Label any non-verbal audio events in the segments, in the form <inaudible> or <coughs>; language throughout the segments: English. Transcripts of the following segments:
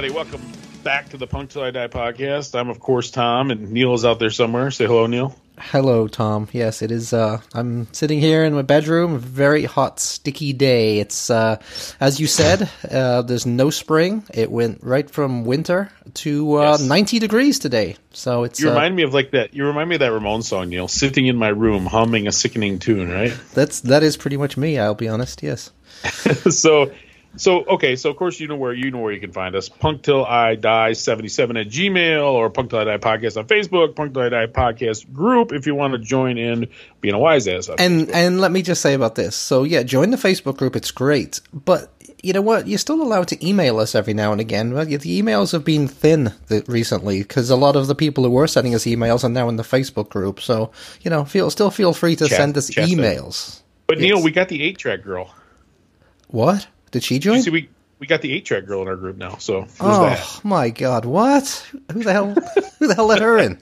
Everybody, welcome back to the Punk Till I Die podcast. I'm, of course, Tom, and Neil is out there somewhere. Say hello, Neil. Hello, Tom. Yes, it is. Uh, I'm sitting here in my bedroom. Very hot, sticky day. It's uh, as you said. Uh, there's no spring. It went right from winter to uh, Yes. 90 degrees today. So it's You uh, remind me of like that. You remind me of that Ramon song, Neil, sitting in my room humming a sickening tune, right? that's that is pretty much me. I'll be honest. Yes. <laughs> so, so okay. So, of course, you know where you know where you can find us. Punk Till I Die seventy seven at Gmail or Punk Till I Die podcast on Facebook. Punk Till I Die podcast group if you want to join in being a wise ass. And Facebook. and let me just say about this. So yeah, join the Facebook group. It's great, but you know what? You're still allowed to email us every now and again. Well, the emails have been thin th- recently because a lot of the people who were sending us emails are now in the Facebook group. So you know, feel still feel free to Chat- send us chat them. emails. but Neil, yes. we got the eight track girl. What did she You join? see, we we got the eight track girl in our group now. So oh that. my God! What? Who the hell? who the hell let her in?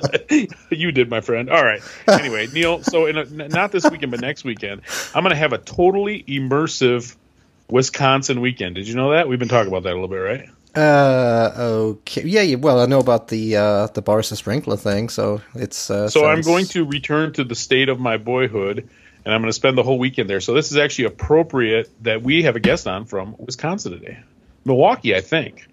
<laughs> you did, my friend. All right. Anyway, <laughs> Neil. So, in a, not this weekend, but next weekend, I'm going to have a totally immersive Wisconsin weekend. Did you know that? We've been talking about that a little bit, right? Uh, okay. Yeah, yeah. Well, I know about the uh the Boris Sprinkler thing, so it's uh. So, I'm going to return to the state of my boyhood, and I'm going to spend the whole weekend there. So, this is actually appropriate that we have a guest on from Wisconsin today, Milwaukee, I think.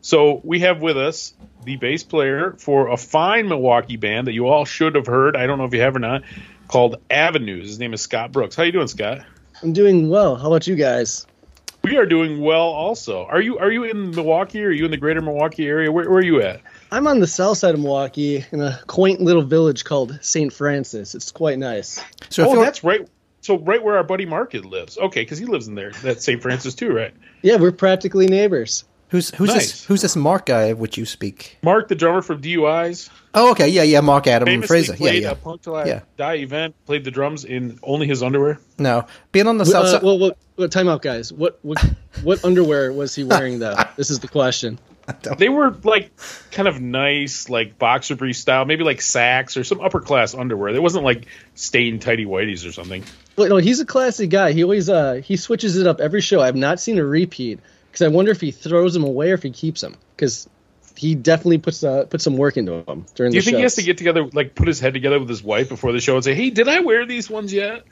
So, we have with us the bass player for a fine Milwaukee band that you all should have heard. I don't know if you have or not, called Avenues. His name is Scott Brooks. How you doing, Scott? I'm doing well. How about you guys? We are doing well. Also, are you are you in Milwaukee? Or are you in the greater Milwaukee area? Where, where are you at? I'm on the south side of Milwaukee in a quaint little village called St. Francis. It's quite nice. So oh, that's right. So right where our buddy Mark lives. Okay, because he lives in there. That's St. Francis too, right? Yeah, we're practically neighbors. Who's who's Nice. this? Who's this Mark guy of which you speak? Mark, the drummer from DUIs, Oh, okay, yeah, yeah, Mark Adam famously Fraser. Yeah, played yeah. a Punk Till I Yeah. Die event. Played the drums in only his underwear. No, being on the Uh, south side. well, what, what, time out, guys. What, what what <laughs> underwear was he wearing, though? This is the question. <laughs> They were like kind of nice, like boxer brief style, maybe like sacks or some upper class underwear. It wasn't like stained tighty whities or something. Well, no, he's a classy guy. He always uh he switches it up every show. I've not seen a repeat because I wonder if he throws them away or if he keeps them because he definitely puts uh, puts some work into them during Do you the think he has to get together, like put his head together with his wife before the show and say, "Hey, did I wear these ones yet?"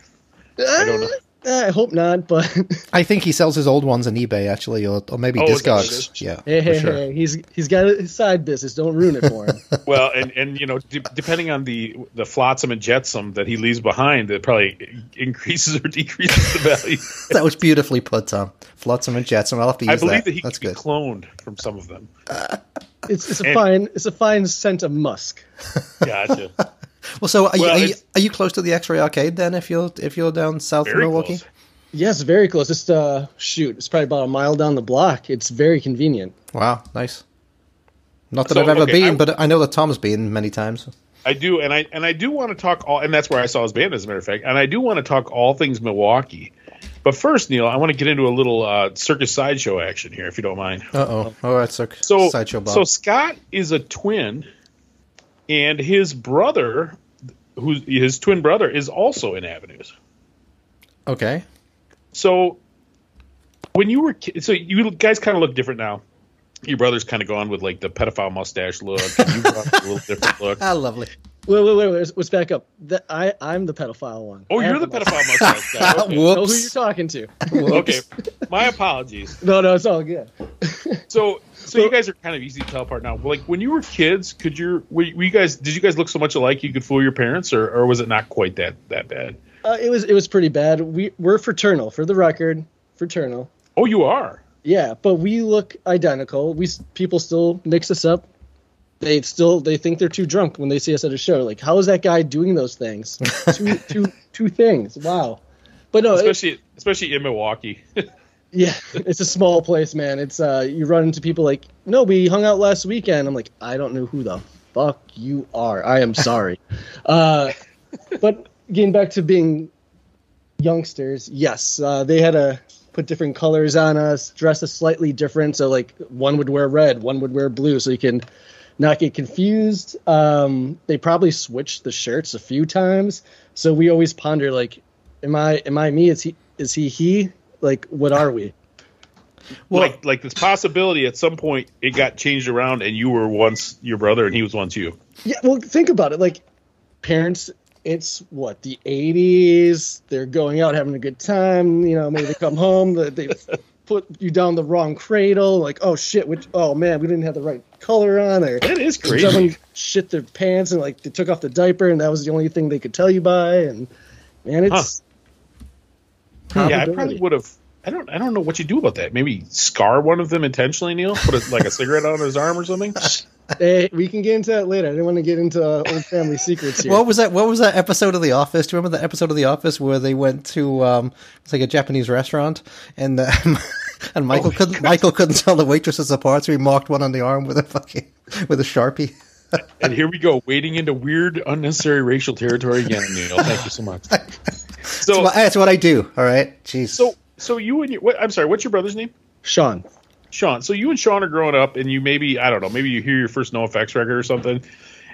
I don't know. Uh, I hope not, but <laughs> I think he sells his old ones on eBay actually, or, or maybe Oh, is that what it Discogs. Yeah, hey, hey, sure. hey, he's he's got a side business. Don't ruin it for him. <laughs> Well, and and you know, de- depending on the the flotsam and jetsam that he leaves behind, it probably increases or decreases the value. <laughs> That was beautifully put, Tom. Flotsam and Jetsam. I'll have to use I believe that. that, he That's could be good. cloned from some of them. It's it's a And- fine it's a fine scent of musk. Gotcha. Well, so are, you, are, you, are you close to the X-ray Arcade then? If you're if you're down south of Milwaukee, close. Yes, very close. Just uh shoot, it's probably about a mile down the block. It's very convenient. wow, nice. Not that So, I've ever okay, been, I- but I know that Tom's been many times. I do, and I and I do want to talk all, and that's where I saw his band, as a matter of fact. And I do want to talk all things Milwaukee. But first, Neil, I want to get into a little uh, circus sideshow action here, if you don't mind. Uh oh. All right, so, So, sideshow Bob. so Scott is a twin, and his brother, who his twin brother, is also in Avenues. okay. So when you were ki- so you guys kind of look different now. Your brother's kind of gone with like the pedophile mustache look. And you brought a little different look. <laughs> Ah, lovely. Wait, wait, wait, wait. Let's, let's back up. That I I'm the pedophile one. Oh, I you're have the pedophile mustache guy. <laughs> Okay. Know who Whoops. you're talking to? okay, my apologies. <laughs> No, no, it's all good. So, so you guys are kind of easy to tell apart now. Like when you were kids, could you were, were you guys did you guys look so much alike you could fool your parents, or, or was it not quite that that bad? Uh, it was it was pretty bad. We we're fraternal for the record. Fraternal. Oh, you are. Yeah, but we look identical. We people still mix us up. They still they think they're too drunk when they see us at a show. Like, how is that guy doing those things? <laughs> two two two things. Wow. But no, it- especially especially in Milwaukee. <laughs> yeah, it's a small place, man. It's uh, you run into people like, no, we hung out last weekend. I'm like, I don't know who the fuck you are. I am sorry. <laughs> uh, but getting back to being youngsters, yes, uh, they had to put different colors on us, dress us slightly different. So like one would wear red, one would wear blue, so you can not get confused. Um, they probably switched the shirts a few times, so we always ponder like, am I am I me? Is he is he he? Like what are we? Well- like like this possibility at some point it got changed around and you were once your brother and he was once you. Yeah, well, think about it. Like, parents, it's what the '80s. They're going out having a good time. You know, maybe they come home. They, they <laughs> put you down the wrong cradle. Like, oh shit! Which, oh man, we didn't have the right color on. Or That is crazy. someone shit their pants and like they took off the diaper, and that was the only thing they could tell you by. And man, it's Yeah, I probably would have. I don't. I don't know what you do about that. Maybe scar one of them intentionally, Neil. Put a, like a cigarette on his arm or something. <laughs> Hey, we can get into that later. I didn't want to get into uh, old family secrets here. What was that? What was that episode of The Office? Do you remember that episode of The Office where they went to um, it's like a Japanese restaurant and uh, <laughs> and Michael my couldn't Michael couldn't tell the waitresses apart, so he marked one on the arm with a fucking with a sharpie. And here we go, wading into weird, unnecessary racial territory again, Neil. Thank you so much. <laughs> So, Well, that's what I do. All right, jeez. so, so you and your. What, I'm sorry. What's your brother's name? Sean. Sean. So you and Sean are growing up, and you maybe I don't know, maybe you hear your first NOFX record or something,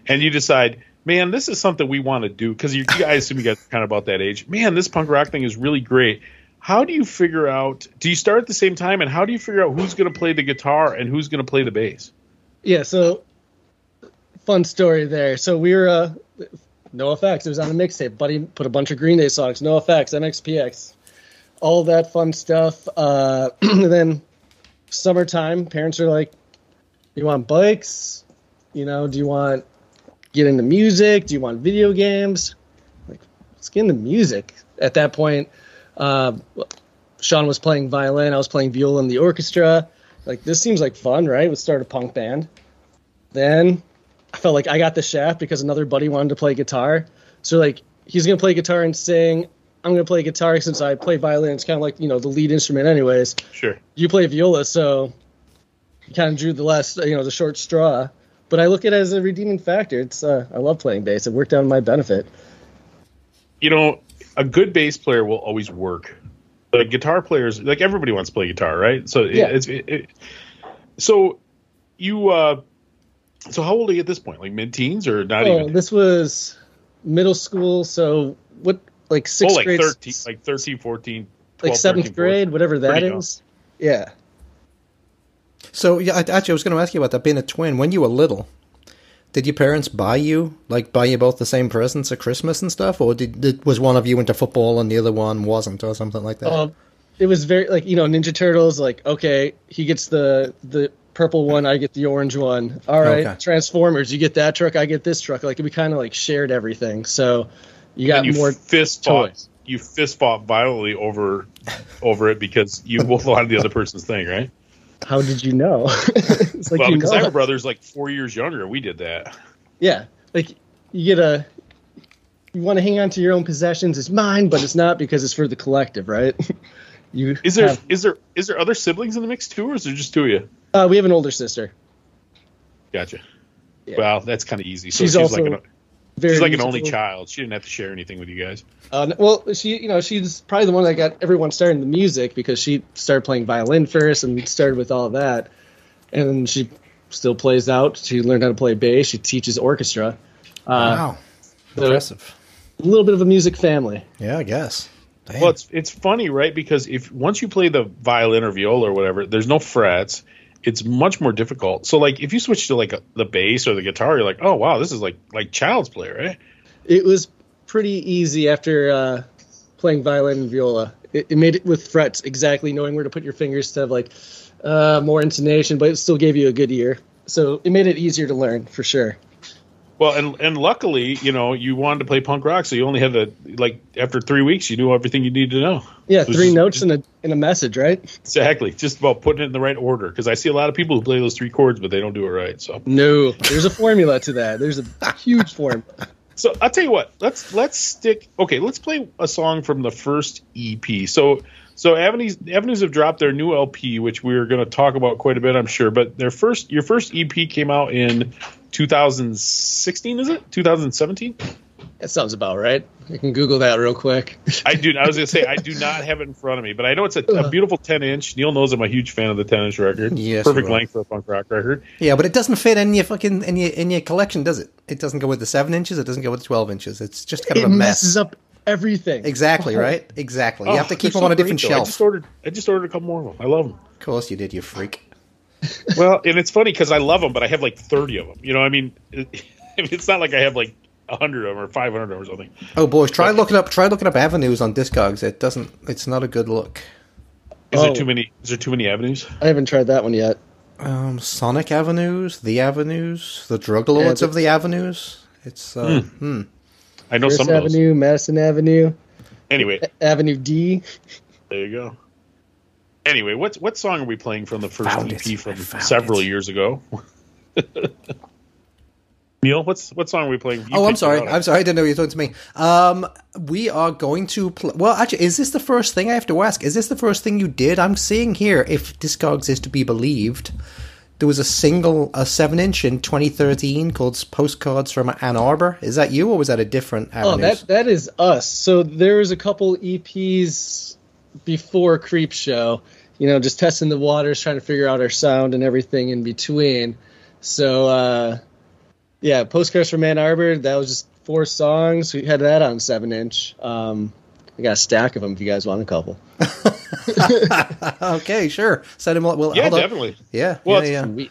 and you decide, man, this is something we want to do because you, you guys assume you guys are kind of about that age. Man, this punk rock thing is really great. How do you figure out? Do you start at the same time, and how do you figure out who's going to play the guitar and who's going to play the bass? Yeah, so fun story there. So we were uh NOFX. It was on a mixtape. Buddy put a bunch of Green Day songs, no effects, MXPX, all that fun stuff. Uh <clears throat> and then summertime, parents are like, You want bikes? You know, do you want get into music? Do you want video games? Like, let's get into music. At that point, uh, Sean was playing violin, I was playing viola in the orchestra. Like this seems like fun, right? Let's start a punk band. Then I felt like I got the shaft because another buddy wanted to play guitar. So like he's gonna play guitar and sing. I'm gonna play guitar since I play violin. It's kind of like you know the lead instrument, anyways. Sure. You play viola, so you kind of drew the last you know the short straw. But I look at it as a redeeming factor. It's uh, I love playing bass. It worked out in my benefit. You know, a good bass player will always work. Like guitar players, like everybody wants to play guitar, right? So it- Yeah. it's it, it, so you. uh So how old are you at this point? Like mid-teens or not Oh, even? this was middle school. So what like Oh, sixth like grade, 13, like 13, 14, 12, like seventh 13, 14. grade, whatever that is. Young. Yeah. So yeah, actually, I was going to ask you about that being a twin. When you were little, did your parents buy you like buy you both the same presents at Christmas and stuff, or did, did was one of you into football and the other one wasn't, or something like that? Um, it was very like you know Ninja Turtles. Like okay, he gets the the purple one, I get the orange one. All right, Okay. Transformers, you get that truck, I get this truck. Like we kind of like shared everything. So you got you more. fist fought. You fist fought violently over over it because you both wanted the other person's thing, right? How did you know? <laughs> it's like well, you because know. I have a brother's like four years younger. We did that. Yeah, like you get a. You want to hang on to your own possessions. It's mine, but it's not because it's for the collective, right? <laughs> you Is there is have- there is there other siblings in the mix too, or is there just two of you? uh, we have an older sister. Gotcha. Yeah. Well, that's kind of easy. So She's she's, also like an Very she's like an only child. She didn't have to share anything with you guys. Uh, well, she, you know, she's probably the one that got everyone started in the music because she started playing violin first and started with all of that, and she still plays out. She learned how to play bass. She teaches orchestra. Uh, wow, so- impressive. A little bit of a music family. Yeah, I guess. Damn. Well, it's it's funny, right? Because if once you play the violin or viola or whatever, there's no frets. It's much more difficult. So, like, if you switch to like a, the bass or the guitar, you're like, oh wow, this is like like child's play, right? It was pretty easy after uh, playing violin and viola. It, it made it with frets exactly knowing where to put your fingers to have like uh, more intonation, but it still gave you a good ear. So it made it easier to learn for sure. Well, and and luckily, you know, you wanted to play punk rock, so you only had to like after three weeks, you knew everything you needed to know. Yeah, three just- notes in a in a message, right? Exactly, just about putting it in the right order. Because I see a lot of people who play those three chords, but they don't do it right. So, No, there's a formula to that. There's a huge formula. <laughs> so I'll tell you what. Let's let's stick. Okay, let's play a song from the first EP. So. So Avenues Avenues have dropped their new LP, which we're going to talk about quite a bit, I'm sure. But their first, your first EP came out in 2016, is it? 2017? That sounds about right. I can Google that real quick. I do. I was going to say I do not have it in front of me, but I know it's a, a uh-huh. beautiful 10 inch. Neil knows I'm a huge fan of the 10 inch record. Yes, perfect length for a punk rock record. Yeah, but it doesn't fit in your fucking in your in your collection, does it? It doesn't go with the seven inches. It doesn't go with the twelve inches. It's just kind It of a mess. messes up everything. Exactly oh. right. Exactly. You have to Oh, keep they're them on a different great, though. I shelf. just ordered. I just ordered a couple more of them. I love them. Of course you did, you freak. <laughs> Well, and it's funny because I love them, but I have like thirty of them. You know, I mean, <laughs> it's not like I have like hundred of them or five hundred of them or something. Oh boys, try looking up try looking up avenues on Discogs. It doesn't. It's not a good look. Is Oh. there too many? Is there too many avenues? I haven't tried that one yet. Um, Sonic Avenues, the Avenues, the Drug Lords the- of the Avenues. It's uh, hmm. I know First some of those. Avenue, Madison Avenue, Anyway, Avenue D. there you go. Anyway, what what song are we playing from the first Found EP it. From several it. years ago? <laughs> Neil, what's what song are we playing? You Oh, I'm sorry. I'm sorry. I didn't know you were talking to me. Um, we are going to. Pl- well, actually, is this the first thing I have to ask? Is this the first thing you did? I'm seeing here, if Discogs is to be believed, there was a single, a seven-inch in 2013 called "Postcards from Ann Arbor." Is that you, or was that a different Oh, that that is us. So there is a couple EPs before Creep Show. You know, just testing the waters, trying to figure out our sound and everything in between. So uh, yeah, Postcards from Ann Arbor. That was just four songs. We had that on seven inch. Um, I got a stack of them if you guys want a couple. <laughs> <laughs> okay, sure. Send him. Well, Yeah, hold on. definitely. Yeah, Well, yeah, yeah.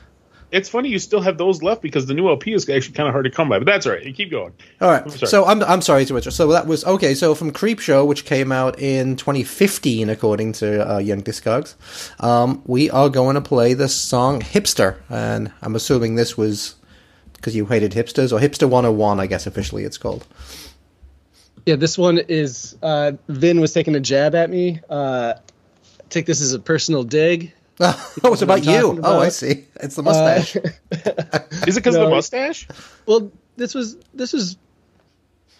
We, It's funny you still have those left because the new LP is actually kind of hard to come by. But that's all right. You keep going. All right. sorry. So I'm I'm sorry to interrupt. So that was okay. So from Creep Show, which came out in 2015, according to uh, Young Discogs, um, we are going to play the song "Hipster," and I'm assuming this was because you hated hipsters or Hipster 101, I guess officially it's called. yeah, this one is uh, Vin was taking a jab at me. Uh, take this as a personal dig. <laughs> oh, it's about you. talking Oh, I see. It's the Uh, mustache. <laughs> Is it because of the mustache? Well, this was this was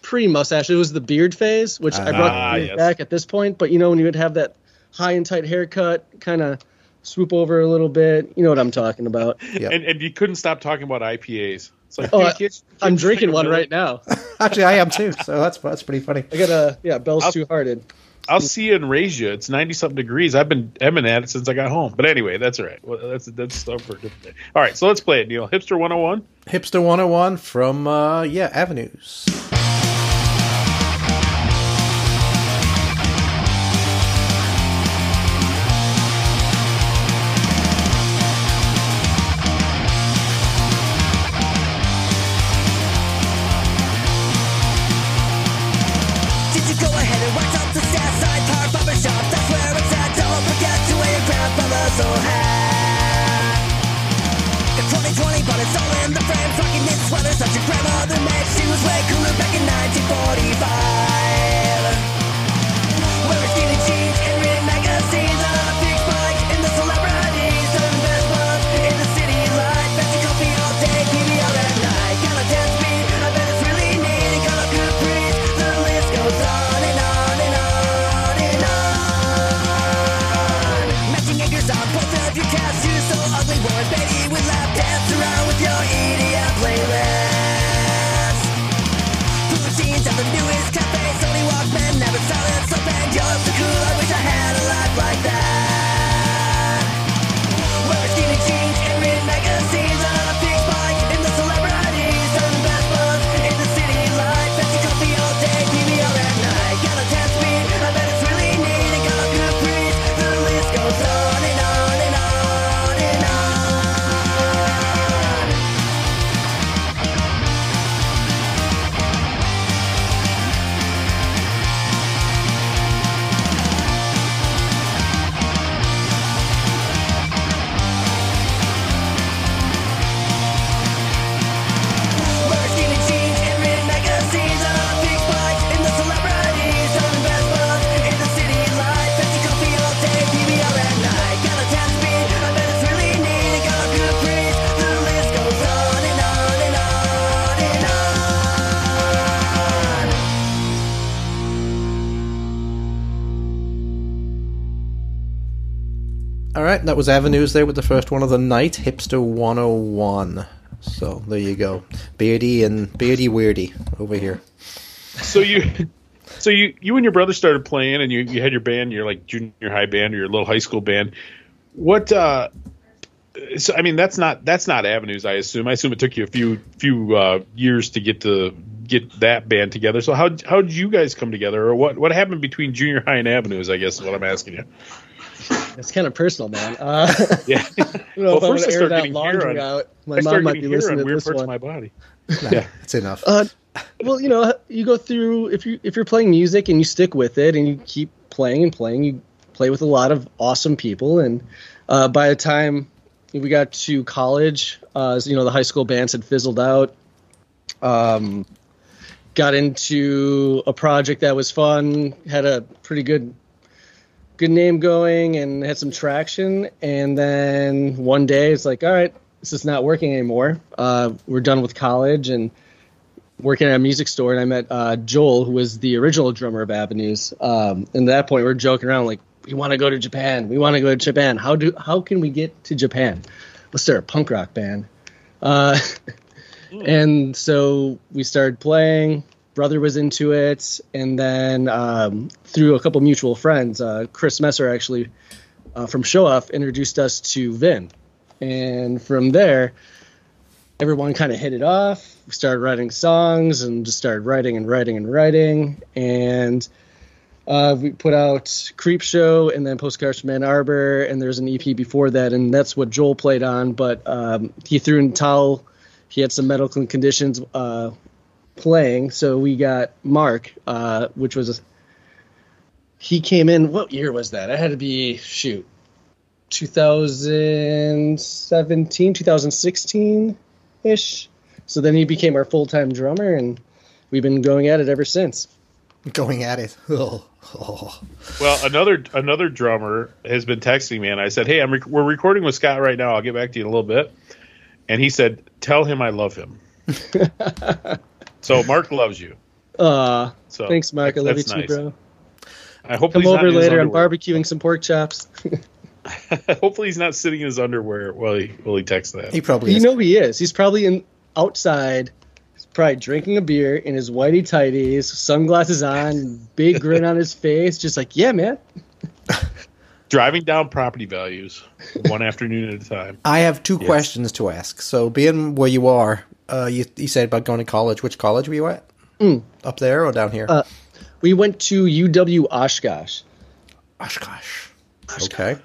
pre mustache. It was the beard phase, which I brought Ah, the yes. back at this point. But you know, when you would have that high and tight haircut, kind of swoop over a little bit. You know what I'm talking about. Yep. And, and you couldn't stop talking about IPAs. It's like, Oh, dude, I- kids- I'm drinking one right now. <laughs> Actually, I am too. So that's that's pretty funny. I got a yeah, Bell's I'll- Two Hearted. I'll see you in Rasia. It's ninety something degrees. I've been emming at it since I got home. But anyway, that's all right. Well, that's that's stuff for a different day. All right, so let's play it, Neil. Hipster one hundred one. Hipster 101 from uh, yeah Avenues. Was way cooler back in 1945. Was Avenues there with the first one of the night, Hipster 101. So there you go, Beardy and Beardy Weirdy over here. So you, so you, you and your brother started playing, and you, you had your band, your like junior high band or your little high school band. What? uh so, I mean, that's not that's not avenues. I assume. I assume it took you a few few uh, years to get to get that band together. So how how did you guys come together, or what what happened between junior high and avenues? I guess is what I'm asking you. It's kind of personal, man. Uh, Yeah. <laughs> I don't know Well, if I'm first I gonna air start that getting hair laundry on- out. My I mom might be listening to weird this parts one. of my body. <laughs> yeah, it's enough. Uh, well, you know, you go through if you if you're playing music and you stick with it and you keep playing and playing, you play with a lot of awesome people. And uh, by the time we got to college, uh, you know, the high school bands had fizzled out. Um, got into a project that was fun, had a pretty good good name going, and had some traction. And then one day, it's like, all right, this is not working anymore. Uh, we're done with college and working at a music store, and I met uh, Joel, who was the original drummer of Avenues. Um, and at that point, we are joking around like, we want to go to Japan. We want to go to Japan. How do how can we get to Japan? Let's start a punk rock band. Uh, <laughs> and so we started playing. Brother was into it, and then um, through a couple mutual friends, uh, Chris Messer actually uh, from Show Off introduced us to Vin, and from there, everyone kind of hit it off. We started writing songs and just started writing and writing and writing, and uh, we put out Creep Show and then Postcards from Ann Arbor, and there's an EP before that, and that's what Joel played on. But um, he threw in towel. He had some medical conditions uh, playing, so we got Mark, uh, which was a, he came in. What year was that? It had to be shoot, 2017, 2016 ish. So then he became our full time drummer, and we've been going at it ever since. Going at it. Oh, <laughs> oh. Well, another another drummer has been texting me, and I said, "Hey, I'm rec- we're recording with Scott right now. I'll get back to you in a little bit." And he said, "Tell him I love him." <laughs> so Mark loves you. Uh, So thanks, Mark. I love you too, nice. bro. I hope Come he's not over in his later. I'm barbecuing some pork chops. <laughs> <laughs> Hopefully, he's not sitting in his underwear while he while he texts that. He probably you is. know he is. He's probably in outside. He's probably drinking a beer in his whitey tighties, sunglasses on, big grin on his face, just like, yeah, man. <laughs> Driving down property values one afternoon at a time. I have two Yes. questions to ask. So, being where you are, uh, you, you said about going to college. Which college were you at? Up there or down here? Uh, We went to UW Oshkosh. Oshkosh. Okay.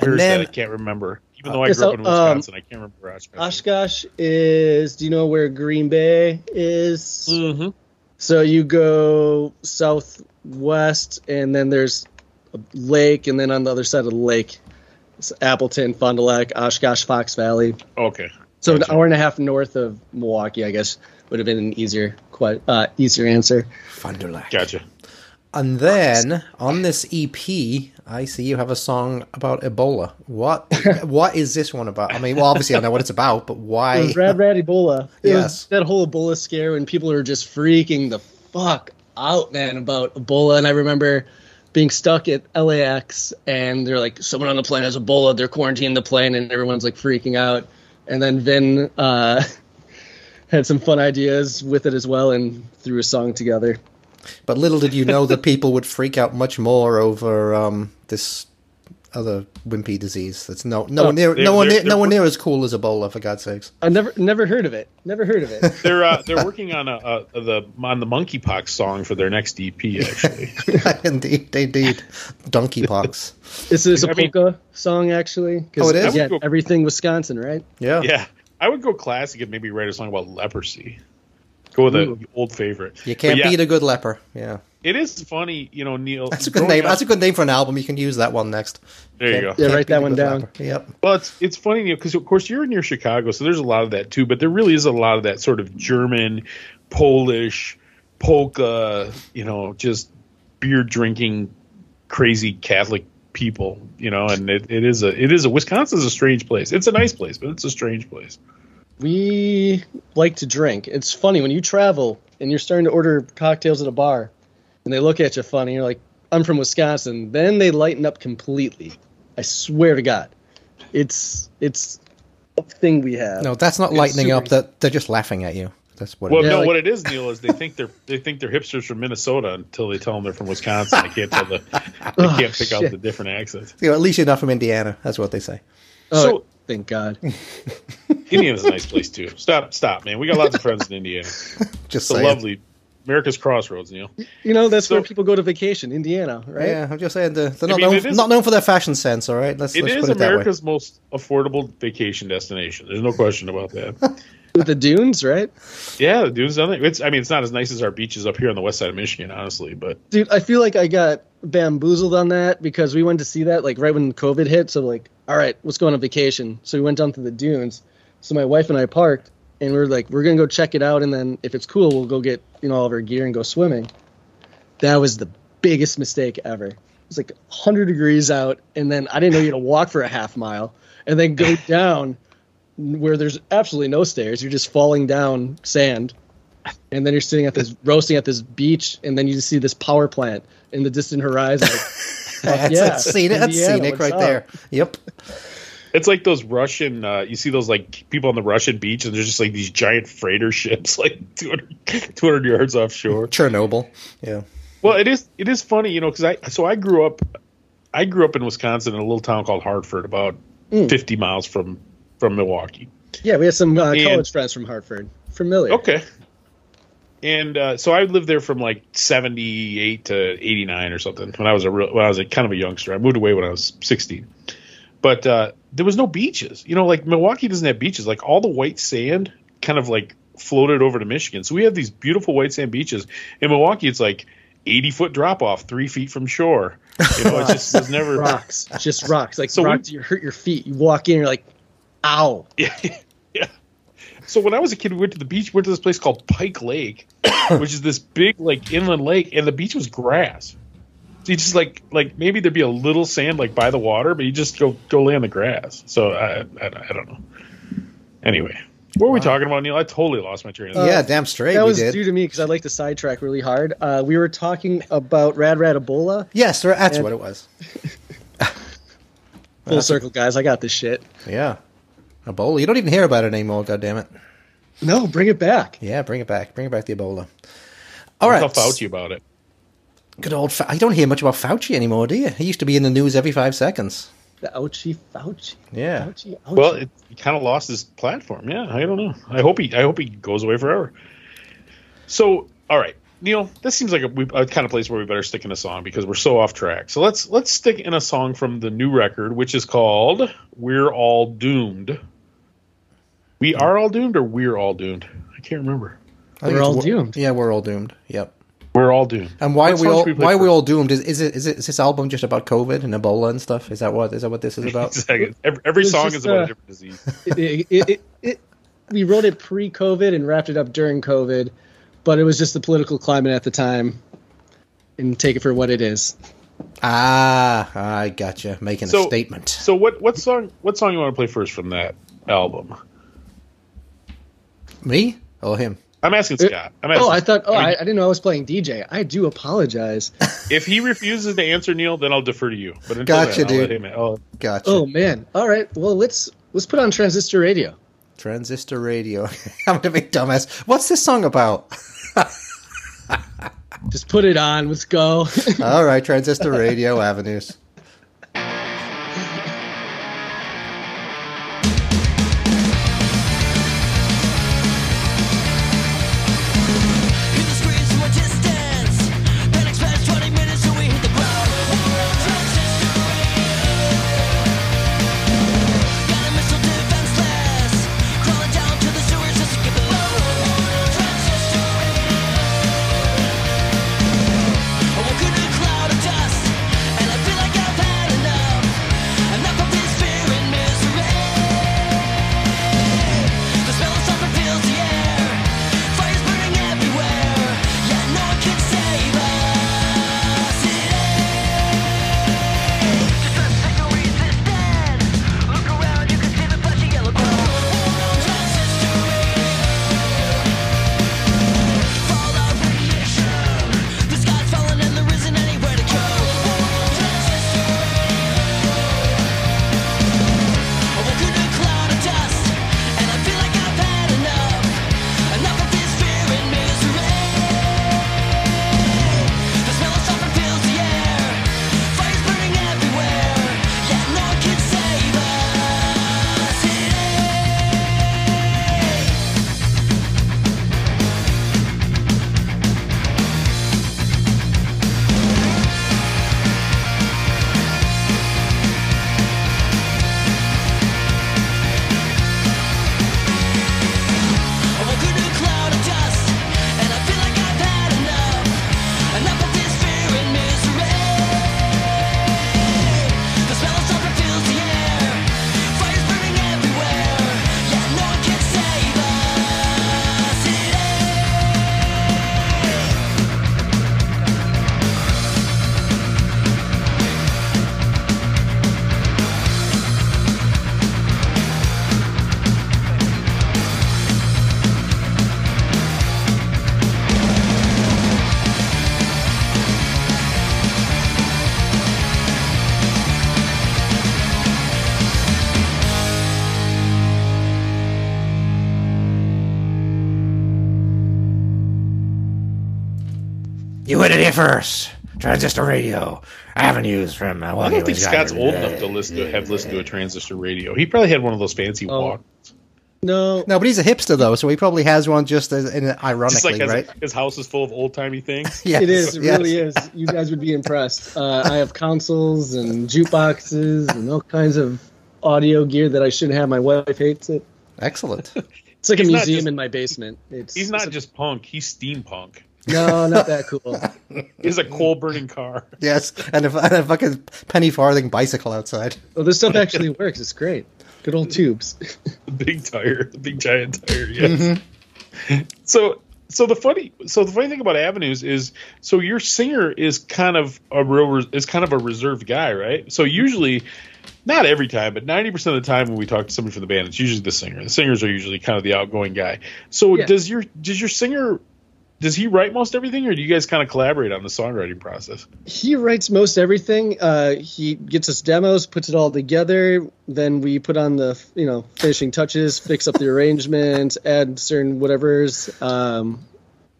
Where is then- that? I can't remember. Even though I It's grew up out- in um, Wisconsin, I can't remember Oshkosh. Oshkosh is. Do you know where Green Bay is? Mhm. So you go southwest, and then there's a lake, and then on the other side of the lake, it's Appleton, Fond du Lac, Oshkosh, Fox Valley. Okay. So Gotcha. an hour and a half north of Milwaukee, I guess, would have been an easier, quite uh, easier answer. Fond du Gotcha. And then on this EP, I see you have a song about Ebola. What? <laughs> what is this one about? I mean, well, obviously I know what it's about, but It why? was Rad Rad Ebola. It Yes. was that whole Ebola scare when people were just freaking the fuck out, man, about Ebola. And I remember being stuck at LAX and they're like, someone on the plane has Ebola. They're quarantining the plane and everyone's like freaking out. And then Vin uh, <laughs> had some fun ideas with it as well and threw a song together. But little did you know that people would freak out much more over um, this other wimpy disease. That's no no Oh, one near no one near, no one near as cool as Ebola for God's sakes. I never never heard of it. Never heard of it. <laughs> They're uh, they're <laughs> working on a, a the on the monkeypox song for their next EP. Actually, <laughs> indeed, indeed, donkey pox. Is this a I mean- song actually? 'Cause, Oh, it is? Again, I would go- everything Wisconsin, right? Yeah. yeah, I would go classic and maybe write a song about leprosy. Go with an Ooh. old favorite. You can't yeah, beat a good leper. Yeah, It is funny, you know, Neil. that's a good name. up- That's a good name for an album. You can use that one next. There you Can't- go. Yeah, write that one down. leper. Yep. Well, it's it's funny, you know, because of course you're in near Chicago, so there's a lot of that too. But there really is a lot of that sort of German, Polish, polka, you know, just beer drinking, crazy Catholic people, you know. And it, it is a it is a Wisconsin's a strange place. It's a nice place, but it's a strange place. We like to drink. It's funny when you travel and you're starting to order cocktails at a bar and they look at you funny. You're like, I'm from Wisconsin. Then they lighten up completely. I swear to God. It's it's a thing we have. No, that's not It's lightening up. That they're just laughing at you. That's what. Well, it is. no, like- what it is, Neil, is they think they're <laughs> they think they're hipsters from Minnesota until they tell them they're from Wisconsin. They can't tell the <laughs> they Oh, can't pick out the different accents. You know, at least you're not from Indiana. That's what they say. Oh, so- thank God. <laughs> Indiana's a nice place too. Stop, stop, man. We got lots of friends in Indiana. Just It's a lovely, America's crossroads, Neil. You know, that's So- where people go to vacation, Indiana, right? Yeah, I'm just saying the, they're not, mean, known, it is- not known for their fashion sense. All right, let's, It let's is put it that way. America's most affordable vacation destination. There's no question about that. <laughs> The dunes, right? yeah, the dunes done it. It's I mean, it's not as nice as our beaches up here on the west side of Michigan, honestly, but Dude, I feel like I got bamboozled on that because we went to see that like right when COVID hit. So like, all right, let's go on a vacation. So we went down to the dunes. So my wife and I parked, and we are like, we're gonna go check it out, and then if it's cool, we'll go get you know all of our gear and go swimming. That was the biggest mistake ever. It was like 100 degrees out, and then I didn't know you had to walk for a half mile, and then go <laughs> down where there's absolutely no stairs. You're just falling down sand, and then you're sitting at this <laughs> roasting at this beach, and then you just see this power plant in the distant horizon. <laughs> Like, That's, yeah, that's scenic, that's Indiana, scenic right up? there. Yep. It's like those Russian. Uh, you see those like people on the Russian beach, and there's just like these giant freighter ships, <laughs> like 200, 200 yards offshore. Chernobyl. Yeah. Well, it is it is funny, you know, because I so I grew up, I grew up in Wisconsin in a little town called Hartford, about Mm. 50 miles from from Milwaukee. Yeah, we have some uh, And- college friends from Hartford. Familiar. Okay. And uh, so I lived there from like seventy eight to eighty nine or something when I was a real when I was a kind of a youngster. I moved away when I was sixteen, but uh, there was no beaches. You know, like Milwaukee doesn't have beaches. Like all the white sand kind of like floated over to Michigan. So we have these beautiful white sand beaches. In Milwaukee, it's like eighty foot drop off, three feet from shore. You know, it just was <laughs> never. Rocks, just rocks. Like So rocks, you hurt your feet. You walk in, you're like, ow. Yeah, <laughs> yeah. So when I was a kid, we went to the beach. Went to this place called Pike Lake, <coughs> which is this big like inland lake, and the beach was grass. So you just like like maybe there'd be a little sand like by the water, but you just go go lay on the grass. So I I, I don't know. Anyway, what were we talking about, Neil? I totally lost my train of thought. yeah, damn straight That you was did. due to me because I like to sidetrack really hard. Uh, we were talking about Rad Rad Ebola. yes, that's And- what it was. <laughs> Full circle, guys. I got this shit. Yeah. Ebola. You don't even hear about it anymore, God damn it. No, bring it back. Yeah, bring it back. Bring it back the Ebola. All right. Tell you about it. Good old. Fa- I don't hear much about Fauci anymore, do you? He used to be in the news every five seconds. Fauci, Fauci. Yeah. Fauci, Fauci. Well, it, he kind of lost his platform. Yeah, I don't know. I hope he I hope he goes away forever. So, all right, Neil, this seems like a, we- a kind of place where we better stick in a song because we're so off track. So let's let's stick in a song from the new record, which is called "We're All Doomed." We are all doomed, or we're all doomed. I can't remember. I We're all doomed. Yeah, we're all doomed. Yep. We're all doomed. And why What are we all we why are we all doomed? Is, is it is it is this album just about COVID and Ebola and stuff? Is that what is that what this is <laughs> about? Exactly. Every, every song just, is about uh, a different disease. <laughs> it, it, it, it, it, we wrote it pre-COVID and wrapped it up during COVID, but it was just the political climate at the time. And take it for what it is. ah, I gotcha. Making So- a statement. So what what song what song you want to play first from that album? Me or him? I'm asking Scott. I'm asking Oh, I thought. Oh, I mean, I, I didn't know I was playing DJ. I do apologize. <laughs> If he refuses to answer Neil, then I'll defer to you. But until Gotcha, then, I'll let dude. him- oh. Gotcha. Oh man. All right. Well, let's let's put on transistor radio. Transistor radio. <laughs> I'm gonna be dumbass. What's this song about? Just put it on. Let's go. <laughs> All right, Transistor Radio Avenues. You heard it here first. Transistor Radio. Avenues from uh, I don't think Scott's old enough to listen to have listened to a transistor radio. He probably had one of those fancy Oh. walk. No, No, but he's a hipster though, so he probably has one just as, in, Just ironically, like his, right? his house is full of old timey things. <laughs> Yes, it is. It yes. really is. You guys would be impressed. Uh, I have consoles and jukeboxes and all kinds of audio gear that I shouldn't have. My wife hates it. Excellent. <laughs> It's like He's a museum just- in my basement. It's He's not it's just punk; he's steampunk. A- no, not that cool. <laughs> He has a coal burning car. yes, and a, and a fucking penny farthing bicycle outside. Well, this stuff actually works. It's great. Good old tubes. <laughs> The big tire, the big giant tire. Yes. Mm-hmm. <laughs> So, so the funny, so the funny thing about Avenues is, so your singer is kind of a real, is kind of a reserved guy, right? So usually, not every time, but ninety percent of the time when we talk to somebody from the band, it's usually the singer. The singers are usually kind of the outgoing guy. So Yeah. does your does your singer does he write most everything, or do you guys kind of collaborate on the songwriting process? he writes most everything. Uh, he gets us demos, puts it all together. Then we put on the you know finishing touches, fix up the arrangements, add certain whatever's. Um,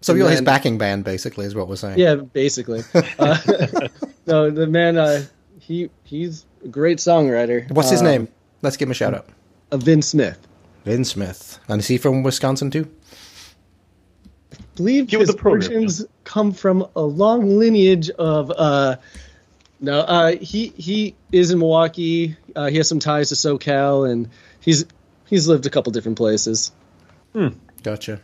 So And you're his backing band, basically, is what we're saying. yeah, basically. <laughs> Uh, <laughs> no, the man. Uh, he he's a great songwriter. What's his Um, name? Let's give him a shout out. Uh, Vin Smith. Vin Smith. And is he from Wisconsin too? I believe Get with his the origins come from a long lineage of. Uh, no, uh, he he is in Milwaukee. Uh, he has some ties to SoCal, and he's he's lived a couple different places. Gotcha.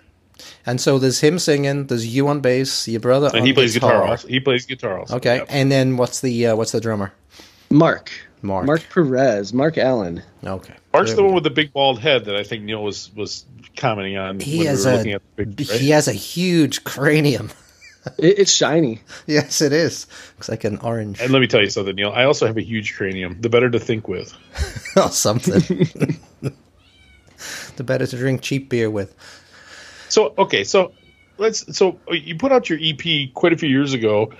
And so there's him singing. There's you on bass. Your brother And on he plays guitar. guitar. Also. He plays guitar. Also. Okay. Yep. And then what's the uh, what's the drummer? Mark. Mark. Mark Perez. Mark Allen. Okay. Mark's the one with the big bald head that I think Neil was was commenting on He when has we were a looking at the picture. Right? he has a huge cranium. <laughs> It, it's shiny. yes, it is. Looks like an orange And let me tell you something, Neil. I also have a huge cranium. The better to think with. <laughs> or oh, something. <laughs> the better to drink cheap beer with. So okay, so let's. So you put out your EP quite a few years ago,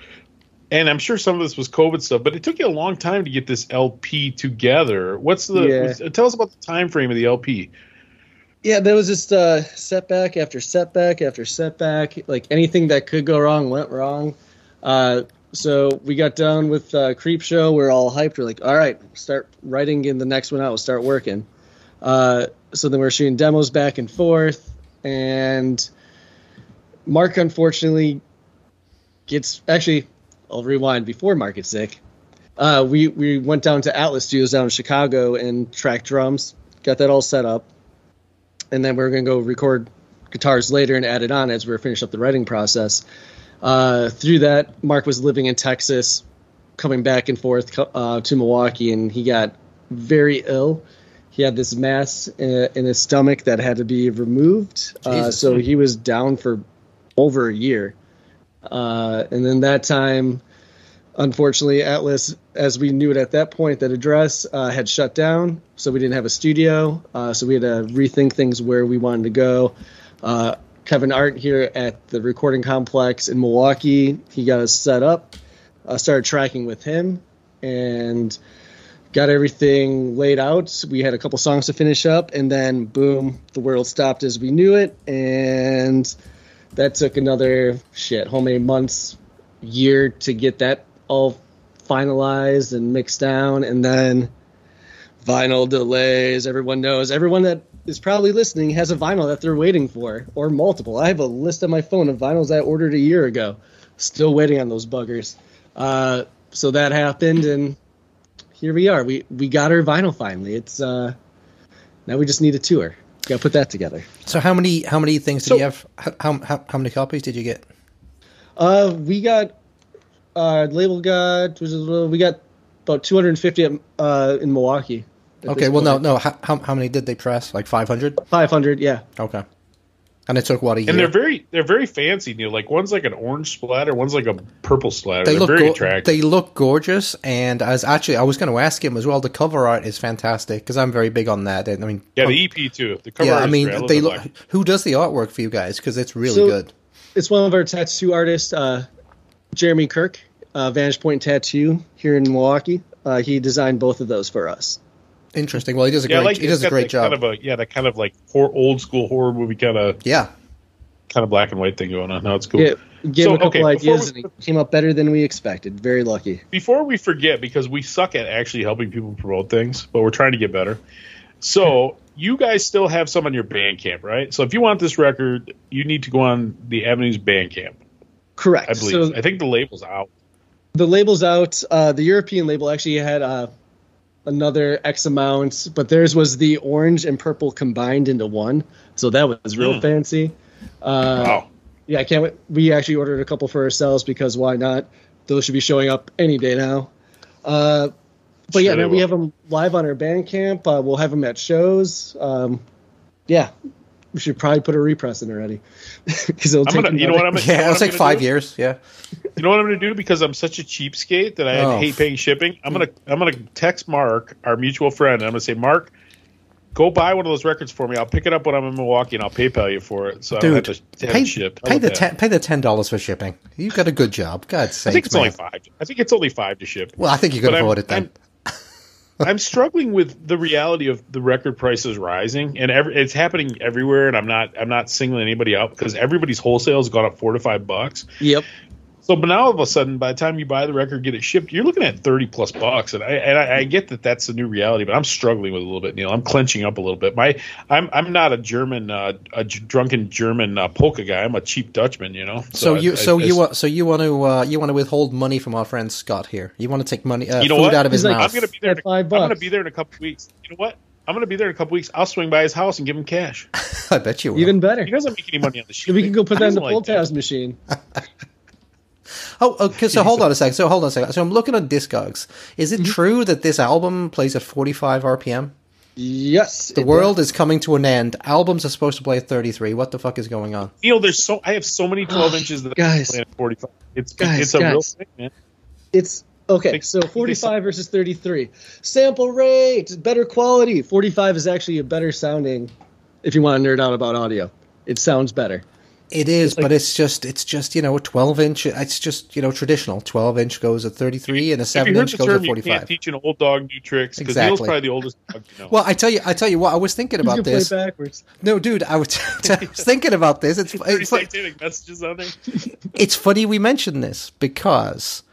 and I'm sure some of this was COVID stuff, but it took you a long time to get this LP together. What's the? Yeah. was- tell us about the time frame of the LP. Yeah, there was just uh, setback after setback after setback. Like anything that could go wrong went wrong. Uh, so we got done with uh, Creep Show. We're all hyped. We're like, all right, start writing in the next one out. We'll start working. Uh, so then we're shooting demos back and forth, and Mark unfortunately gets actually. I'll rewind before Mark gets sick. Uh, we we went down to Atlas Studios down in Chicago and tracked drums. Got that all set up and then we are going to go record guitars later and add it on as we were finishing up the writing process. Uh, through that, Mark was living in Texas, coming back and forth uh, to Milwaukee, and he got very ill. He had this mass in, in his stomach that had to be removed, uh, so he was down for over a year. Uh, and then that time, unfortunately, Atlas, as we knew it at that point, that address uh, had shut down, so we didn't have a studio. Uh, so we had to rethink things where we wanted to go. Uh, Kevin Art here at the recording complex in Milwaukee, he got us set up. I started tracking with him and got everything laid out. We had a couple songs to finish up, and then boom, the world stopped as we knew it, and that took another shit, how many months, year to get that all finalized and mixed down, and then vinyl delays. Everyone knows. Everyone that is probably listening has a vinyl that they're waiting for, or multiple. I have a list on my phone of vinyls I ordered a year ago, still waiting on those buggers. Uh, so that happened, and here we are. We we got our vinyl finally. It's uh, now we just need a tour. Got to put that together. So how many how many things did So- you have? How, how how many copies did you get? Uh, we got uh label got we got about 250 at, uh in Milwaukee. Okay, well no point. no how how, how many did they press? Like five hundred? 500. Yeah. Okay. And it took what a year? And they're very they're very fancy, Neil. Like one's like an orange splatter, one's like a purple splatter. they They are look very go- attractive. they look gorgeous, and as actually I was going to ask him as well. The cover art is fantastic because I'm very big on that. And I mean, yeah, the EP too. The cover yeah, art I mean great. they look. black. Who does the artwork for you guys? Because it's really So- good. It's one of our tattoo artists, uh, Jeremy Kirk, uh, Vantage Point Tattoo here in Milwaukee. Uh, he designed both of those for us. Interesting. Well, he does a Yeah, great like he does a great job. Kind of a yeah, that kind of like hor- old school horror movie kind of yeah. kind of black and white thing going on. Now it's cool. Yeah, Gave him a So, couple okay, ideas, we- and he came up better than we expected. Very lucky. before we forget, because we suck at actually helping people promote things, but we're trying to get better. So <laughs> you guys still have some on your Bandcamp, right? So if you want this record, you need to go on the Avenues Bandcamp, Correct. I believe. So I think the label's out. the label's out. Uh, the European label actually had uh, another X amount, but theirs was the orange and purple combined into one. So that was real Hmm. fancy. Uh, Wow. Yeah, I can't wait. We actually ordered a couple for ourselves because why not? Those should be showing up any day now. Uh, but yeah, Sure they man, we have them live on our Bandcamp. Uh, we'll have them at shows. Um, yeah, we should probably put a repress in already. <laughs> Because it'll I'm take gonna, you know what I'm gonna, <laughs> you know Yeah, what it's I'm like five do? years. Yeah. You know what I'm going to do because I'm such a cheapskate that I Oh. hate paying shipping. I'm gonna I'm gonna text Mark, our mutual friend, and I'm gonna say, Mark, go buy one of those records for me. I'll pick it up when I'm in Milwaukee, and I'll PayPal you for it. So I Dude, don't have to have pay, it shipped. Pay the ten, pay the ten dollars for shipping. You've got a good job. God's I think it's man. only five. I think it's only five to ship. Well, I think you can But I'm- afford it then. I'm struggling with the reality of the record prices rising, and every, it's happening everywhere. And I'm not I'm not singling anybody out because everybody's wholesale has gone up four to five bucks. Yep. So, but now all of a sudden, by the time you buy the record, get it shipped, you're looking at thirty plus bucks, and I and I, I get that that's the new reality, but I'm struggling with it a little bit, Neil. I'm clenching up a little bit. My I'm I'm not a German, uh, a j- drunken German uh, polka guy. I'm a cheap Dutchman, you know. So, I- you I- so I- you want so you want to uh, you want to withhold money from our friend Scott here. You want to take money uh, You know food what? out of his He's like, mouth. I'm gonna be there. In a, At five I'm gonna be there in a couple weeks. You know what? I'm gonna be there in a couple weeks. I'll swing by his house and give him cash. <laughs> I bet you will. Even better. He doesn't make any money on the shit. we can go put that in the like pull that. tabs machine. <laughs> Oh, okay. So hold on a second. So hold on a second. So I'm looking at Discogs. Is Mm-hmm. it true that this album plays at 45 RPM? Yes. The world is coming to an end. Albums are supposed to play at 33. What the fuck is going on? Neil, there's so I have so many 12 inches that I Guys. play at 45. It's Guys, it's a real guys. thing, man. It's okay. So 45 versus 33. Sample rate, better quality. 45 is actually a better sounding. If you want to nerd out about audio, it sounds better. It is, but it's just it's just you know a 12 inch. It's just you know traditional. 12 inch goes at 33, and a seven inch goes term, at 45. teach an old dog new tricks because Neil's Exactly. probably the oldest dog you know. Well, I tell you, I tell you what. I was thinking You about can play this. backwards. No, dude, I was, <laughs> <laughs> I was thinking about this. It's it's, satanic messages on there. <laughs> it's funny we mentioned this because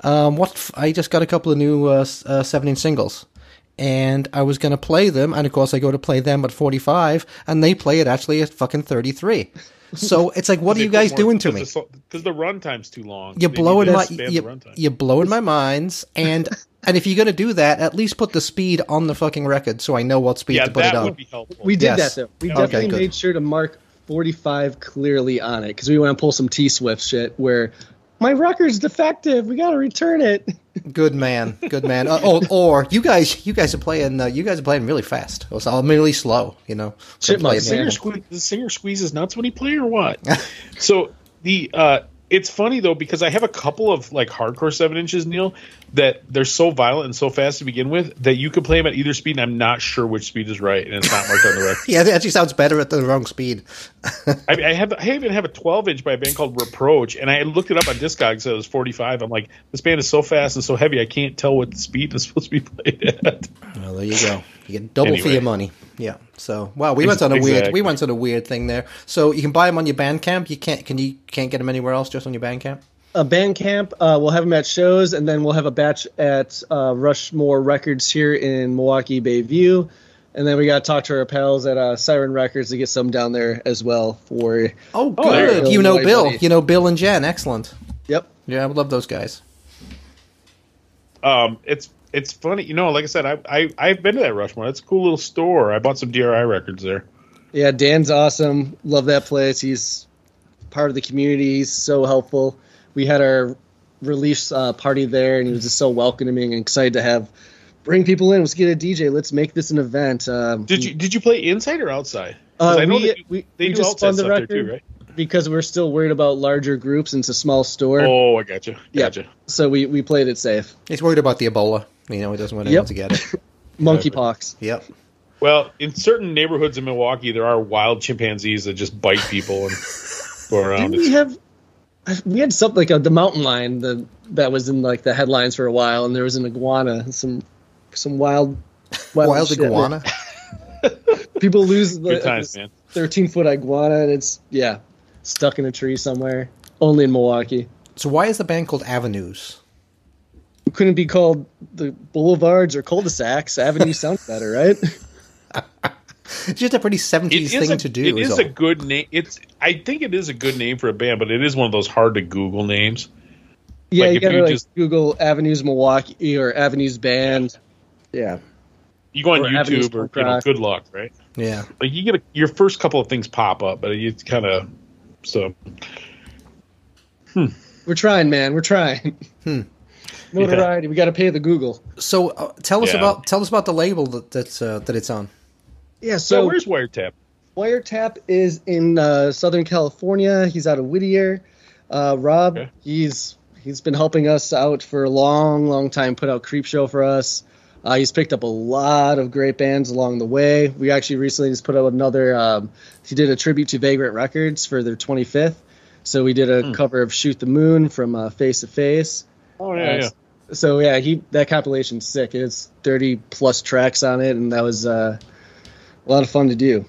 um, what f- I just got a couple of new uh, uh, seven inch singles, and I was going to play them, and of course I go to play them at forty five, and they play it actually at fucking thirty three. So it's like, what are you guys more- doing to me? Because the, because the runtime's too long. You're They need blowing my you, you blowing my <laughs> minds, and and if you're going to do that, at least put the speed on the fucking record so I know what speed yeah, to put it that on. would be helpful. We did Yes. that though. We Okay, definitely good. made sure to mark 45 clearly on it because we want to pull some T Swift shit where my record's defective. We got to return it. <laughs> Good man, good man. Uh, oh, or you guys, you guys are playing. Uh, you guys are playing really fast. Or so- really slow. You know, Chipmunk the singer, sque- the singer squeezes nuts when he play or what? <laughs> so the uh, it's funny though because I have a couple of like hardcore seven inches, Neil, that they're so violent and so fast to begin with that you could play them at either speed, and I'm not sure which speed is right, and it's not marked on the record. <laughs> Yeah, it actually sounds better at the wrong speed. <laughs> I, I have I even have a 12 inch by a band called Reproach, and I looked it up on Discogs. So it was 45. I'm like, this band is so fast and so heavy, I can't tell what speed it's supposed to be played at. Well, there you go. You get double for your money. Yeah. So wow, we went on a weird. We went on a weird thing there. So you can buy them on your Bandcamp. You can't. Can you can't get them anywhere else? Just on your Bandcamp. A band camp. Uh, we'll have them at shows, and then we'll have a batch at uh, Rushmore Records here in Milwaukee Bayview. And then we got to talk to our pals at uh, Siren Records to get some down there as well. For Oh, Oh, good. you you know Bill. buddy. You know Bill and Jen. Excellent. yep, Yeah, I love those guys. Um, it's it's funny, you know. Like I said, I, I I've been to that Rushmore. It's a cool little store. I bought some DRI records there. yeah, Dan's awesome. Love that place. He's part of the community. He's so helpful. We had our release uh, party there, and he was just so welcoming and excited to have bring people in. Let's get a DJ. Let's make this an event. Um, Did you did you play inside or outside? 'Cause Uh, I know we- they do, we- they we do just outside spun the stuff there too, right? because we're still worried about larger groups and it's a small store. Oh, I gotcha. Yeah. Gotcha. So we, we played it safe. He's worried about the Ebola. You know, he doesn't want anyone Yep. to get it. <laughs> Monkeypox. Yep. Well, in certain neighborhoods in Milwaukee, there are wild chimpanzees that just bite people and go <laughs> around. Didn't we have we had something like a, the mountain lion the, that was in like the headlines for a while, and there was an iguana, some some wild Wild shit. iguana. <laughs> People lose the Good times, man. thirteen foot iguana, and it's yeah stuck in a tree somewhere. Only in Milwaukee. So why is the band called Avenues? It couldn't be called the Boulevards or cul-de-sacs. Avenue sounds better, right? <laughs> It's just a pretty seventies thing a, to do. It is is a good name. It's. I think it is a good name for a band, but it is one of those hard to Google names. Yeah, Like, you if gotta you like just- Google Avenues Milwaukee or Avenues Band. Yeah. You go on Or Avenues YouTube, or you know, good luck, right? yeah. Like you get a, your first couple of things pop up, but it's kind of so. We're trying, man. We're trying. Hmm. Notoriety. We got to pay the Google. So uh, tell us Yeah. about tell us about the label that that's uh, that it's on. Yeah. So So where's Wiretap? Wiretap is in uh, Southern California. He's out of Whittier. Uh, Rob, Okay. he's he's been helping us out for a long, long time. Put out Creep Show for us. Uh, he's picked up a lot of great bands along the way. We actually recently just put out another. Um, he did a tribute to Vagrant Records for their 25th. So we did a cover of Shoot the Moon from uh, Face to Face. Oh yeah, Uh, yeah. So yeah, he that compilation's sick. It's 30 plus tracks on it, and that was uh, a lot of fun to do.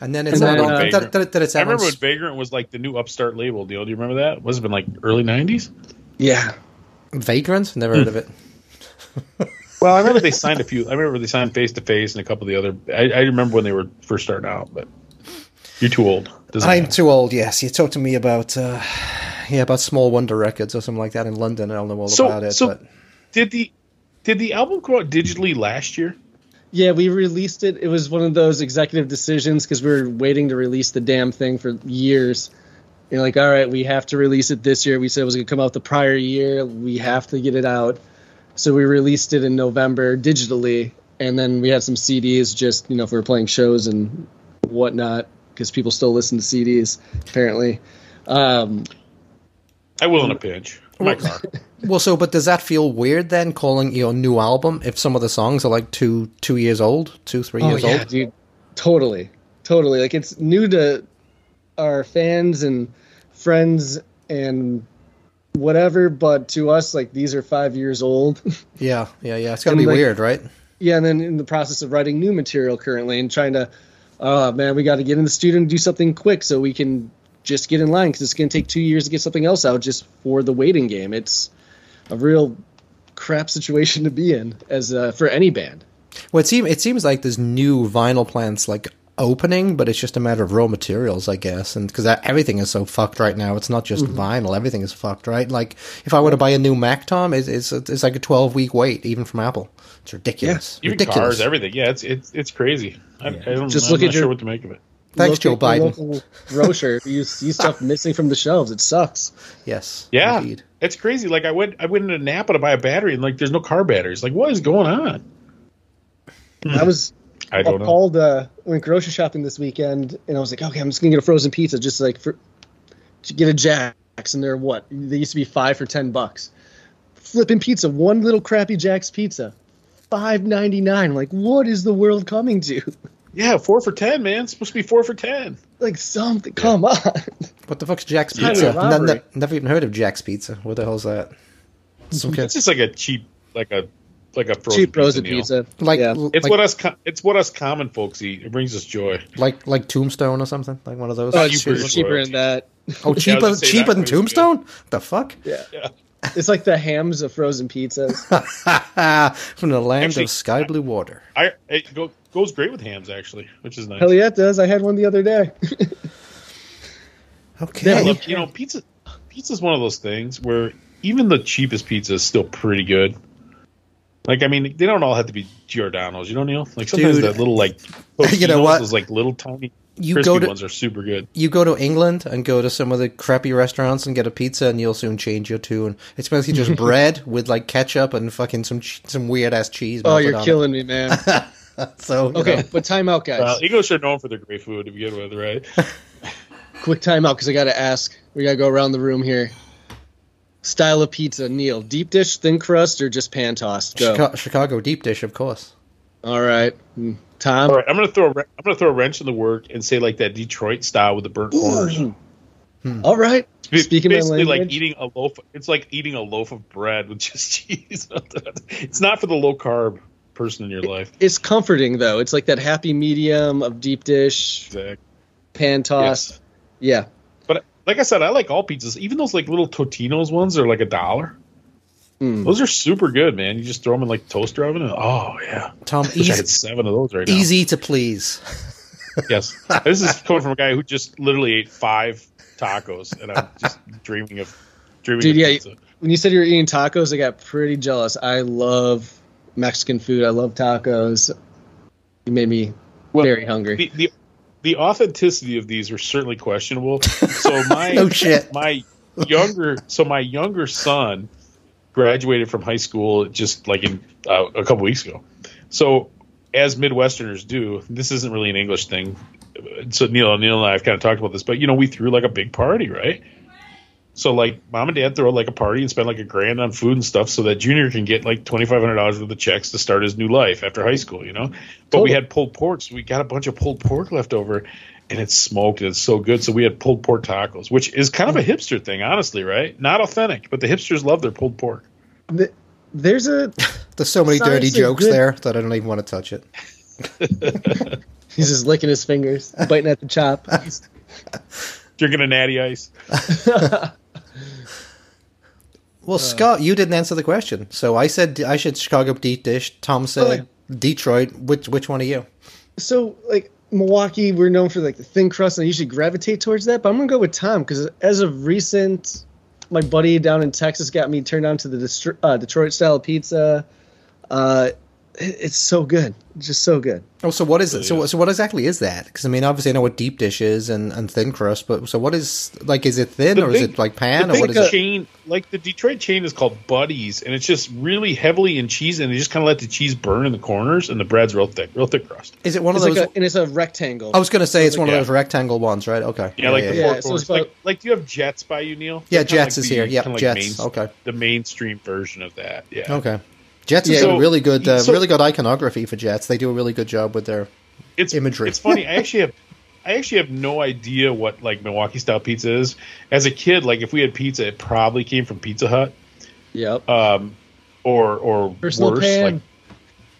And then it's And then, uh, that, that, that, that it's I remember when Vagrant was like the new upstart label deal. Do you remember that? Was it been like early '90s? Yeah, Vagrant. Never heard of it. <laughs> Well, I remember they signed a few. I remember they signed Face to Face and a couple of the other. I, I remember when they were first starting out, but you're too old. Doesn't I'm matter. too old. Yes, you talked to me about uh, yeah about Small Wonder Records or something like that in London. I don't know all So- about it. so- but Did the did the album come out digitally last year? Yeah, we released it. It was one of those executive decisions because we were waiting to release the damn thing for years. You know, like all right, we have to release it this year. We said it was gonna come out the prior year. We have to get it out. So we released it in November digitally, and then we had some CDs just you know if we were playing shows and whatnot because people still listen to CDs apparently. Um, I will in a pinch. My car. <laughs> well, so but does that feel weird then calling your new album if some of the songs are like two two years old, two three Oh years yeah, old? dude. Totally, totally. Like it's new to our fans and friends and whatever, but to us, like these are five years old. <laughs> Yeah, yeah, yeah. It's gonna And, be like- weird, right? yeah, and then in the process of writing new material currently and trying to, oh man, we got to get in the studio and do something quick so we can just get in line because it's going to take two years to get something else out just for the waiting game. It's a real crap situation to be in as uh, for any band. Well, it seems it seems like there's new vinyl plants like opening, but it's just a matter of raw materials, I guess, and because everything is so fucked right now, it's not just Mm-hmm. vinyl; everything is fucked, right? Like if I were to buy a new Mac, Tom, it's it's, it's like a 12 week wait, even from Apple. It's ridiculous. Even ridiculous. cars, everything. Yeah, it's it's it's crazy. I, I don't, Just I'm look not at sure your- what to make of it. Thanks, Look Joe at the Biden. Grocer, you see <laughs> stuff missing from the shelves. It sucks. Yes. Yeah, Indeed. it's crazy. Like I went I went into Napa to buy a battery and like there's no car batteries. Like what is going on? I was I don't know. appalled. Uh, went grocery shopping this weekend, and I was like, okay, I'm just gonna get a frozen pizza, just like for to get a Jack's, and they're what they used to be five for ten bucks. Flipping pizza, one little crappy Jack's pizza, five ninety nine. Like, what is the world coming to? <laughs> Yeah, four for ten, man. It's supposed to be four for ten. like something. Come on. What the fuck's Jack's Yeah. Pizza? Highway robbery. Ne- ne- never even heard of Jack's Pizza. What the hell's that? Some kind It's just like a cheap, like a like a frozen Cheap frozen Neil. pizza. like yeah. It's like, what us co- it's what us common folks eat. It brings us joy. like like Tombstone or something, like one of those. Oh, it's cheaper cheaper, as cheaper well. than that. Oh, <laughs> cheaper, gonna cheaper than place is good. Tombstone? The fuck? Yeah, Yeah. <laughs> it's like the Hamm's of frozen pizzas. <laughs> From the land Actually, of sky blue water. I it goes great with Hamm's actually, which is nice. Hell yeah, it does. I had one the other day. <laughs> Okay. I love, you know, pizza. Pizza is one of those things where even the cheapest pizza is still pretty good. Like, I mean, they don't all have to be Giordano's. You know, Neil. Like sometimes Dude. that little like, You know Totino's, what? Those like little tiny You crispy go to- ones are super good. you go to England and go to some of the crappy restaurants and get a pizza, and you'll soon change your tune. It's basically just <laughs> bread with like ketchup and fucking some some weird ass cheese. Oh, you're on it. killing me, man. <laughs> So Okay, know. but time out, guys. Well, English are known for their great food to begin with, right? <laughs> Quick time out because I got to ask. We got to go around the room here. Style of pizza, Neil. Deep dish, thin crust, or just pan tossed? Go. Chica- Chicago deep dish, of course. All right. Hmm. Tom? All right, I'm gonna throw a re- I'm gonna throw a wrench in the work and say like that Detroit style with the burnt corners. Hmm. All right. It's Speaking my basically like eating a loaf. It's like eating a loaf of bread with <laughs> just cheese. it's not for the low carb person in your life. It's comforting, though. It's like that happy medium of deep dish, Exactly. pan toss. Yes. Yeah. But like I said, I like all pizzas. Even those like little Totino's ones are like a dollar. Mm. Those are super good, man. You just throw them in like toaster oven. And, oh yeah, Tom, Wish I had seven of those right now. easy to please. <laughs> Yes, this is coming from a guy who just literally ate five tacos, and I'm just <laughs> dreaming of dreaming Dude, of yeah, pizza. When you said you were eating tacos, I got pretty jealous. I love Mexican food. I love tacos. You made me Well, very hungry. The, the the authenticity of these are certainly questionable. So <laughs> my No shit. my younger so my younger son graduated from high school just like in uh, a couple weeks ago. So as Midwesterners do, this isn't really an English thing. So Neil, Neil and I have kind of talked about this, but you know, we threw like a big party, right? So like mom and dad throw like a party and spend like a grand on food and stuff so that Junior can get like twenty five hundred dollars worth of checks to start his new life after high school, you know. But we had pulled pork, so we got a bunch of pulled pork left over and it's smoked and it's so good. So we had pulled pork tacos, which is kind of a hipster thing, honestly, right? Not authentic, but the hipsters love their pulled pork. Th- There's a <laughs> There's so many dirty jokes good- there that I don't even want to touch it. <laughs> he's just licking his fingers, biting at the chop. <laughs> Drinking a natty ice. Well, Scott, you didn't answer the question. So I said I said Chicago deep dish. Tom said Detroit. Which which one are you? so like Milwaukee, we're known for like the thin crust, and I usually gravitate towards that. But I'm gonna go with Tom because as of recent, my buddy down in Texas got me turned on to the Destro- uh, Detroit style pizza. Uh, it's so good, just so good. Oh, so what is it? yeah. So so what exactly is that? Because I mean, obviously I know what deep dish is and, and thin crust, but so what is like? Is it thin The or is it like pan the or what big it? chain, like the Detroit chain, is called Buddy's, and it's just really heavily in cheese, and they just kind of let the cheese burn in the corners, and the bread's real thick, real thick crust. Is it one of It's those? like a, and it's a rectangle. I was going to say it's one Yeah. of those rectangle ones, right? Okay. Yeah, like the yeah. four Yeah, so corners. it's about- like, like, do you have Jets by you, Neil? Yeah, They're Jets like is the- here. Yeah, kinda like Jets. main- Okay. The mainstream version of that. Yeah. Okay. Jets is Yeah. a really good, uh, so- really good iconography for Jets. They do a really good job with their. it's imagery. It's funny. I actually have, I actually have no idea what like Milwaukee style pizza is. As a kid, like if we had pizza, it probably came from Pizza Hut, Yep. um, or or Personal worse, pan. like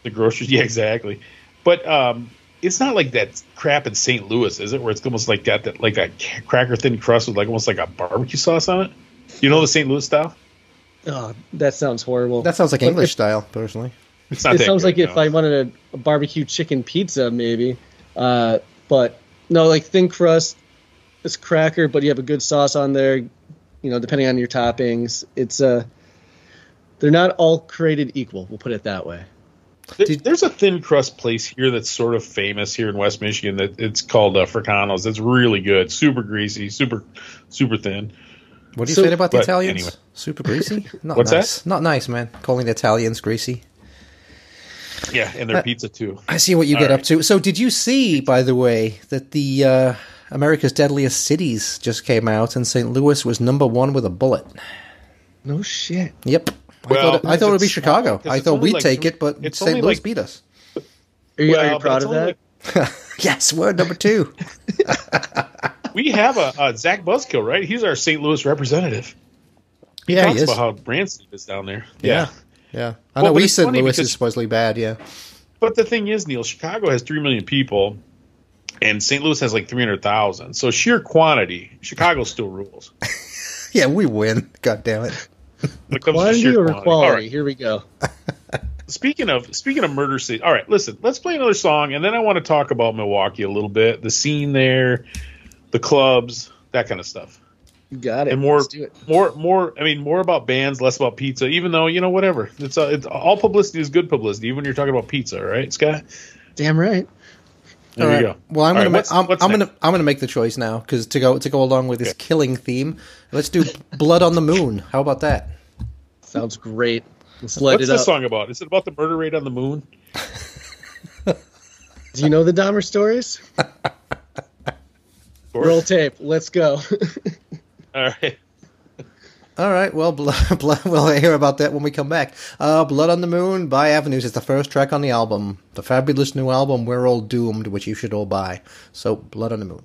the groceries. <laughs> Yeah, exactly. But um, it's not like that crap in St. Louis, is it? Where it's almost like that, that like that ca- cracker thin crust with like almost like a barbecue sauce on it. You know the St. Louis style? Oh, that sounds horrible. That sounds like But English if- style, personally. It's not. it sounds good, like if. I wanted a, a barbecue chicken pizza, maybe. Uh, but no, like thin crust, it's cracker, but you have a good sauce on there. You know, depending on your toppings, it's uh, they're not all created equal. We'll put it that way. There- There's a thin crust place here that's sort of famous here in West Michigan. That it's called uh, Fricano's. It's really good, super greasy, super super thin. What do you So- say about the Italians? anyway. Super greasy? <laughs> Not What's nice. Not nice, man. Calling the Italians greasy. Yeah, and their pizza too. I see what you All get right. up to. So, did you see, by the way, that the uh, America's Deadliest Cities just came out, and St. Louis was number one with a bullet? No shit. Yep. Well, I thought, I thought it would be Chicago. I thought we'd like take it, but St. Louis like- beat us. Are you, Well, are you proud of only that? <laughs> yes, we're number two. <laughs> We have a, a Zach Buzzkill, right? He's our St. Louis representative. He yeah, talks he is. about how Branson is down there. Yeah. Yeah. I know but East it's St. Louis because- is supposedly bad, yeah. But the thing is, Neil, Chicago has three million people, and St. Louis has like three hundred thousand. So sheer quantity, Chicago still rules. <laughs> Yeah, we win. God damn it. When it comes to sheer or quantity. quality? All right. Here we go. <laughs> Speaking of speaking of murder city, all right, listen, let's play another song, and then I want to talk about Milwaukee a little bit, the scene there, the clubs, that kind of stuff, You got it. and more, Let's do it. more, more. I mean, more about bands, less about pizza. Even though you know, whatever, it's, uh, it's all publicity is good publicity, even when you're talking about pizza, right, Scott? Damn right. There All you right. go. Well, I'm All gonna right, ma- what's- I'm, what's I'm gonna I'm gonna make the choice now because to go to go along with this Okay. killing theme, let's do Blood on the Moon. How about that? Sounds great. Let's light What's it this up. song about? Is it about the murder rate on the moon? <laughs> Do you know the Dahmer stories? <laughs> Or- Roll tape. Let's go. <laughs> All right. All right. Well, blood, <laughs> blood, we'll hear about that when we come back. Uh, Blood on the Moon by Avenues is the first track on the album, the fabulous new album We're All Doomed, which you should all buy. So, Blood on the Moon.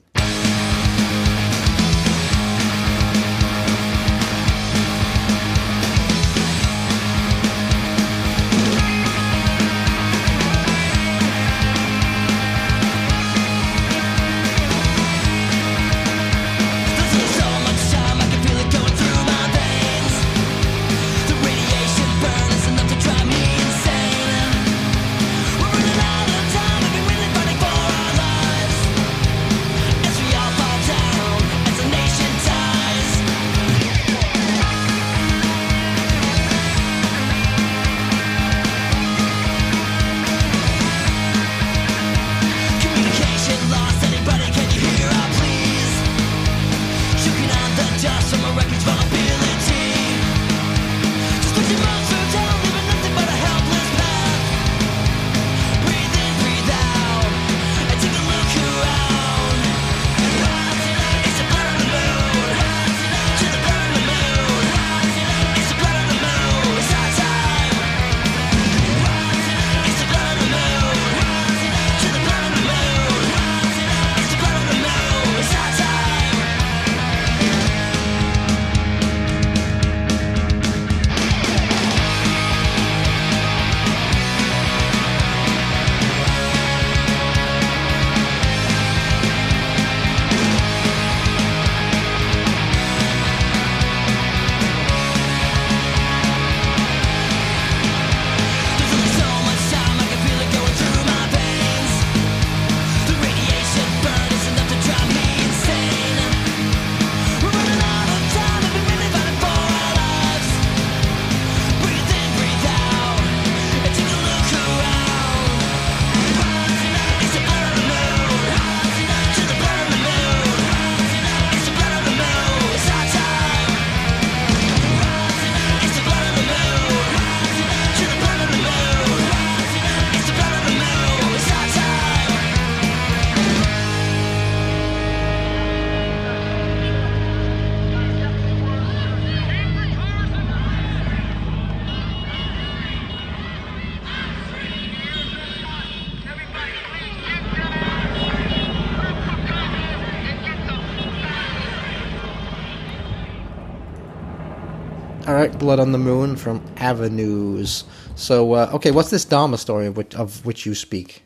Blood on the Moon from Avenues. So, uh, okay, what's this Dahmer story of which, of which you speak?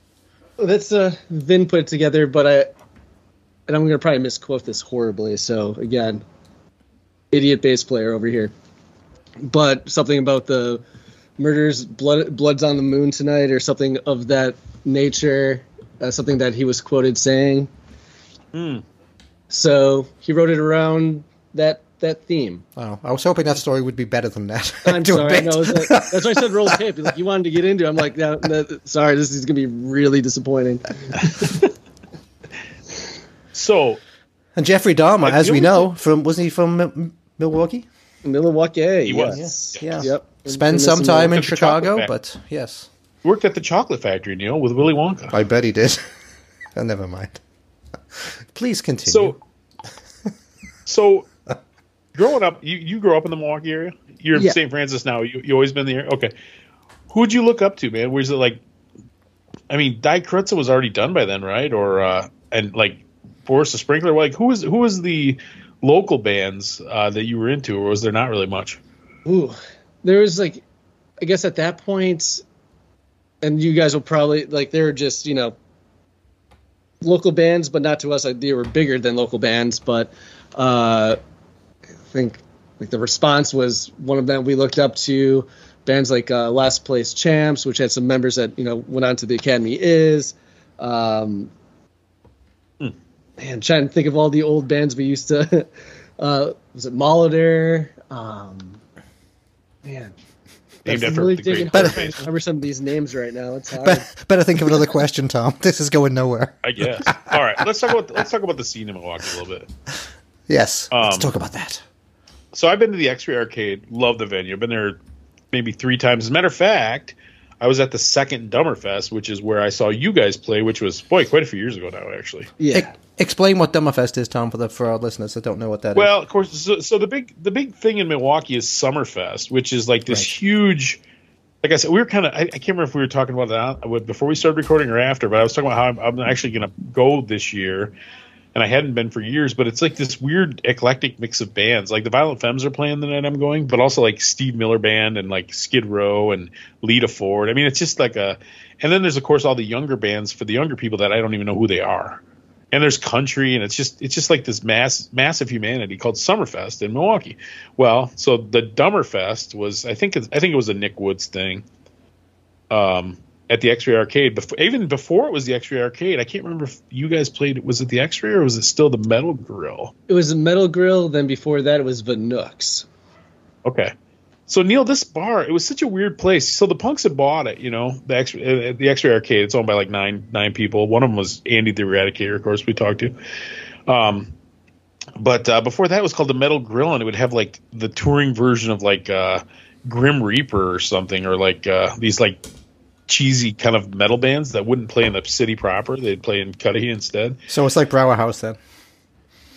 That's uh, Vin put it together, but I and I'm gonna probably misquote this horribly. So again, idiot bass player over here. But something about the murders, blood, blood's on the moon tonight, or something of that nature. Uh, something that he was quoted saying. Hmm. So he wrote it around that that theme. Oh, I was hoping that story would be better than that. <laughs> I'm To a sorry. I bit. know, it's like- that's why I said roll tape. Like you wanted to get into. it. I'm like, no, no, sorry, this is gonna be really disappointing. <laughs> So And Jeffrey Dahmer, as we only know, from wasn't he from M- Milwaukee? Milwaukee. He was. Yes. Yes. Yep. Spend some time in Milwaukee. Chicago, but yes, worked at the chocolate factory, Neil, with Willy Wonka. I bet he did. <laughs> oh, never mind. Please continue. So, so growing up, you, you grew up in the Milwaukee area. You're in Yeah. St. Francis now. You you always been there. Okay. Who'd you look up to, man? Was it like? I mean, Die Kreuzen was already done by then, right? Or uh, and like Boris the Sprinkler. Like who was who was the local bands uh, that you were into, or was there not really much? Ooh, there was like, I guess at that point, and you guys will probably like they were just you know local bands, but not to us. Like they were bigger than local bands, but uh, think like the response was one of them we looked up to. Bands like uh, Last Place Champs, which had some members that you know went on to the Academy is. Um, Man, trying to think of all the old bands we used to. <laughs> Uh, was it Molitor? Um, man, Named That's after really the great digging Better hard to remember some of these names right now. It's hard. Be- better think of another question, Tom. <laughs> This is going nowhere. I guess. All right, let's talk about let's talk about the scene in Milwaukee a little bit. Yes, let's Um, talk about that. So I've been to the X-Ray Arcade. Love the venue. I've been there maybe three times. As a matter of fact, I was at the second Dummerfest, which is where I saw you guys play, which was boy quite a few years ago now, actually. yeah, Ex- explain what Dummerfest is, Tom, for the for our listeners that don't know what that is. Well, of course. So, so the big the big thing in Milwaukee is Summerfest, which is like this Right. huge. Like I said, we were kind of. I, I can't remember if we were talking about that before we started recording or after, but I was talking about how I'm, I'm actually going to go this year, and I hadn't been for years. But it's like this weird eclectic mix of bands. Like the Violent Femmes are playing the night I'm going, but also like Steve Miller Band and like Skid Row and Lita Ford. I mean, it's just like a. And then there's of course all the younger bands for the younger people that I don't even know who they are and there's country and it's just it's just like this mass massive humanity called Summerfest in Milwaukee. Well, so the Dummerfest was I think I think it was a Nick Woods thing. Um at the X-Ray Arcade, before, even before it was the X-Ray Arcade, I can't remember if you guys played. Was it the X-Ray or was it still the Metal Grill? it was the Metal Grill. Then before that, it was Vanooks. Okay. So Neil, this bar, it was such a weird place. So the punks had bought it, you know, the X uh, the X-ray arcade. It's owned by like nine nine people. One of them was Andy the Eradicator, of course, we talked to. Um, but uh, before that, it was called the Metal Grill, and it would have like the touring version of like uh, Grim Reaper or something, or like uh, these like cheesy kind of metal bands that wouldn't play in the city proper. They'd play in Cudahy instead. so it's like Brower House then.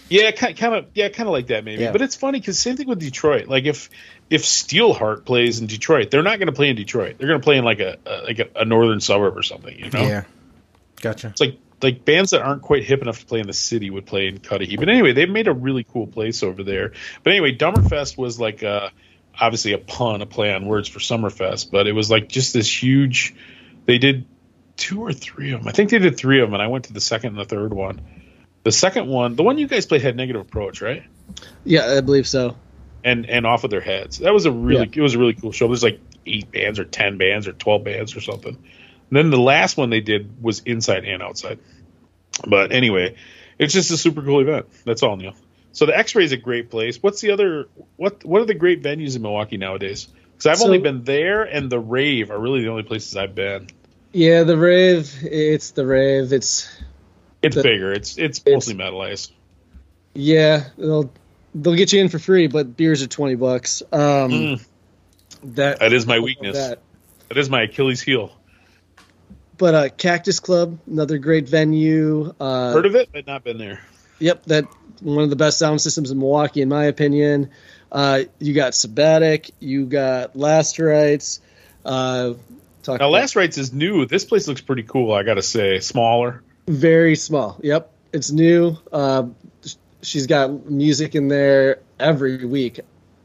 Yeah, kind of yeah, kind of like that maybe. Yeah. But it's funny because same thing with Detroit. Like if if Steelheart plays in Detroit, they're not going to play in Detroit. They're going to play in like a, a like a, a northern suburb or something. You know, Yeah, gotcha. it's like like bands that aren't quite hip enough to play in the city would play in Cudahy. But anyway, they've made a really cool place over there. But anyway, Dummerfest was like uh obviously a pun, a play on words for Summerfest, but it was like just this huge. They did two or three of them. I think they did three of them, and I went to the second and the third one. The second one, the one you guys played, had negative approach, right? Yeah, I believe so. and and off of their heads. That was a really it was a really cool show. There's like eight bands or ten bands or twelve bands or something. And then the last one they did was inside and outside. But anyway, it's just a super cool event. That's all, Neil. So the X-Ray is a great place. What's the other? What what are the great venues in Milwaukee nowadays? Because I've So- only been there, and the Rave are really the only places I've been. Yeah, the rave. It's the rave. It's It's The- bigger. It's it's It's- mostly metalized. yeah. They'll they'll get you in for free, but beers are twenty bucks. Um, Mm. that That is my weakness. That. That is my Achilles heel. But uh, Cactus Club, another great venue. Uh, Heard of it, but not been there. Yep, that one of the best sound systems in Milwaukee, in my opinion. Uh, you got Sabbatic, you got Last Rites. Uh, talk Now, about- Last Rites is new. This place looks pretty cool. I gotta say, smaller. very small. Yep, it's new. Uh, she's got music in there every week.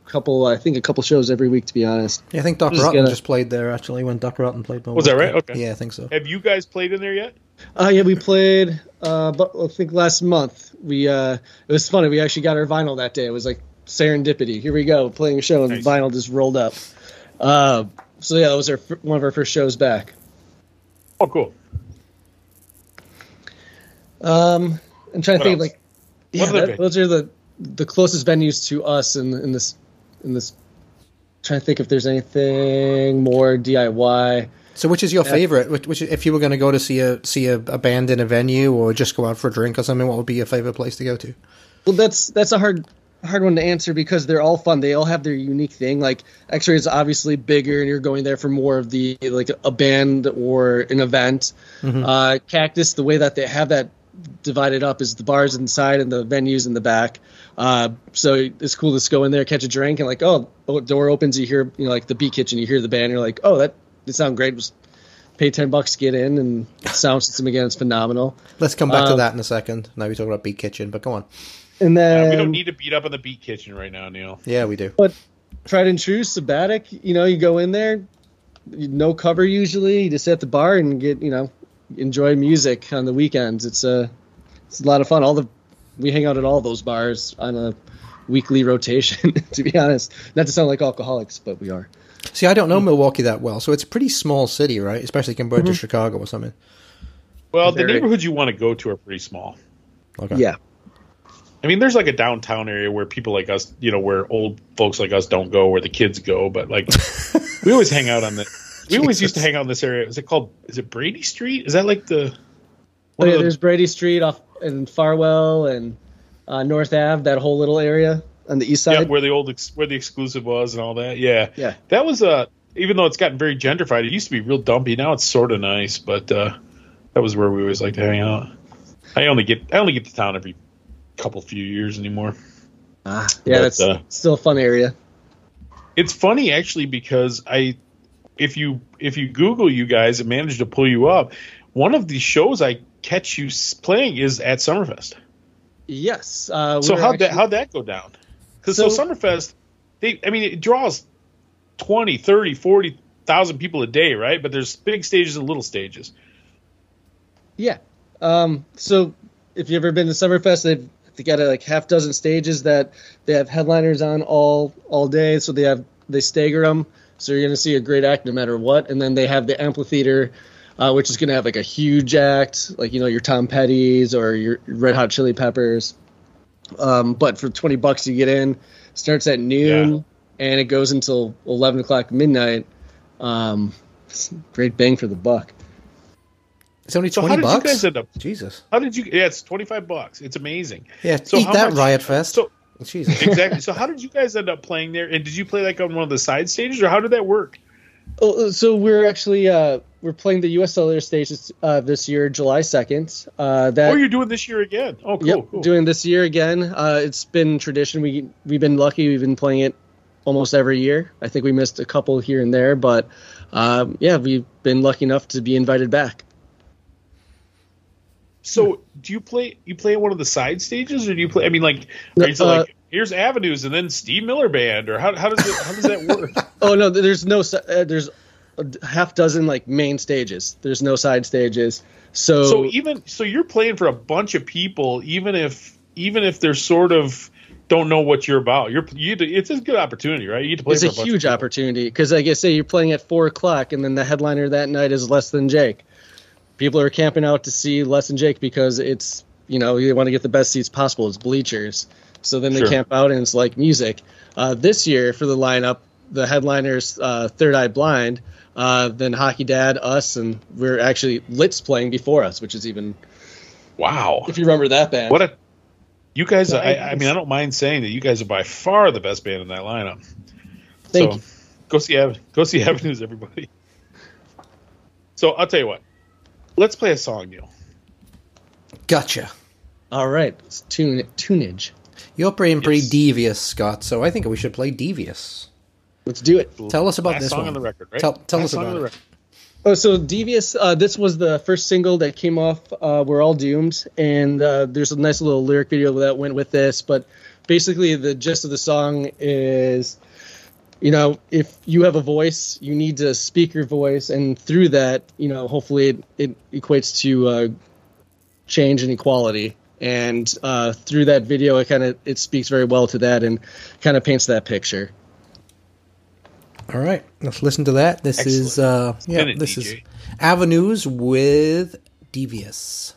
couple, I think a couple shows every week, to be honest. Yeah, I think Doc Just Rotten gonna- just played there actually when Doc Rotten played. Was that right? Okay. Yeah, I think so. Have you guys played in there yet? Uh, yeah, we played. Uh, but I think last month we. Uh, it was funny. We actually got our vinyl that day. It was like serendipity. Here we go, playing a show, and Nice. the vinyl just rolled up. Uh, so yeah, that was our one of our first shows back. Oh, cool. Um, I'm trying to What think else? like. Yeah, What that, those are the the closest venues to us in in this in this. Trying to think if there's anything more DIY. So, which is your Yeah. favorite? Which, which, if you were going to go to see a see a, a band in a venue or just go out for a drink or something, what would be your favorite place to go to? Well, that's that's a hard hard one to answer because they're all fun. They all have their unique thing. Like X-Ray is obviously bigger, and you're going there for more of the like a band or an event. Uh, Cactus, the way that they have that divided up is the bars inside and the venues in the back. Uh, so it's cool to just go in there, catch a drink, and like, oh, oh, door opens, you hear you know like the B kitchen, you hear the band, you're like, oh, that that sound great. Just pay ten bucks to get in, and sound system again is phenomenal. Let's come back to Um, that in a second. Now we talk about Beat Kitchen, but go on. And Uh, then we don't need to beat up on the Beat Kitchen right now, Neil. Yeah, we do. But tried and true, sabbatic. You know, you go in there, no cover usually. You just sit at the bar and get you know enjoy music on the weekends. It's a it's a lot of fun. All the we hang out at all those bars on a weekly rotation. <laughs> to be honest, not to sound like alcoholics, but we are. See, I don't know Milwaukee that well, so it's a pretty small city, right? Especially compared Mm-hmm. to Chicago or something. Well, the Very- neighborhoods you want to go to are pretty small. Okay. Yeah, I mean, there's like a downtown area where people like us, you know, where old folks like us don't go, where the kids go. But like, <laughs> we always hang out on the. We always used to hang out in this area. Is it called? Is it Brady Street? Is that like the? oh, one yeah the- there's Brady Street off in Farwell and uh, North Ave. That whole little area on the east yeah, side. where the old ex, where the exclusive was and all that. Yeah, Yeah. That was uh, even though it's gotten very gentrified, it used to be real dumpy. Now it's sort of nice, but uh, that was where we always like to hang out. I only get I only get to town every couple few years anymore. Ah, yeah, But, that's uh, still a fun area. It's funny actually because I, if you if you Google you guys and manage to pull you up, one of the shows I catch you playing is at Summerfest. Yes. Uh, we So how'd that how'd that go down? Because so, So- Summerfest, they I mean it draws 20, 30, 40,000 people a day, right? But there's big stages and little stages. Yeah. Um, so if you've ever been to Summerfest, they've they got a, like half dozen stages that they have headliners on all all day. So they have they stagger them. So you're going to see a great act no matter what. And then they have the amphitheater, uh, which is going to have like a huge act, like you know your Tom Petty's or your Red Hot Chili Peppers. Um, but for twenty bucks you get in. Starts at noon and it goes until eleven o'clock midnight. Um, great bang for the buck. It's only So how twenty did bucks. you guys end up? Jesus. How did you? Yeah, it's twenty five bucks. It's amazing. Yeah, So eat that much- Riot Fest. So Jesus. <laughs> exactly. so how did you guys end up playing there? And did you play like on one of the side stages, or how did that work? Oh, so we're actually uh, we're playing the U.S. Cellular stages uh, this year, July second. Uh, that oh, you're doing this year again. Oh, cool. yep, cool. doing this year again. Uh, it's been tradition. We we've been lucky. We've been playing it almost every year. I think we missed a couple here and there, but um, yeah, we've been lucky enough to be invited back. So, do you play? You play at one of the side stages, or do you play? I mean, like, No, uh, like here's Avenues, and then Steve Miller Band, or how, how does it how does that work? <laughs> Oh no, there's no uh, there's a half dozen like main stages. There's no side stages. So, so even so, you're playing for a bunch of people, even if even if they're sort of don't know what you're about. You're you, it's a good opportunity, right? You get to play it's for a a huge opportunity because like I say, you're playing at four o'clock, and then the headliner that night is Less Than Jake. People are camping out to see Less Than Jake because it's you know you want to get the best seats possible. It's bleachers, so then they Sure. camp out and it's like music. Uh, this year for the lineup, the headliners uh, Third Eye Blind, uh, then Hockey Dad, us, and we're actually Lit's playing before us, which is even Wow, if you remember that band. what a you guys! I, I mean, I don't mind saying that you guys are by far the best band in that lineup. Thank so, you. Go see Ave- go see <laughs> Avenues, everybody. So I'll tell you what. Let's play a song, Neil. Gotcha. All right, it's tune tunage. You're playing pretty devious, Scott. So I think we should play Devious. Let's do it. Tell us about Last this song one. on the record, right? Tell- tell us about it. Oh, so Devious. Uh, this was the first single that came off. Uh, We're all doomed, and uh, there's a nice little lyric video that went with this. But basically the gist of the song is you know if you have a voice you need to speak your voice and through that you know hopefully it, it equates to uh, change and equality and uh, through that video it kind of it speaks very well to that and kind of paints that picture All right, let's listen to that. This is uh, yeah, this DJ. is Avenues with Devious.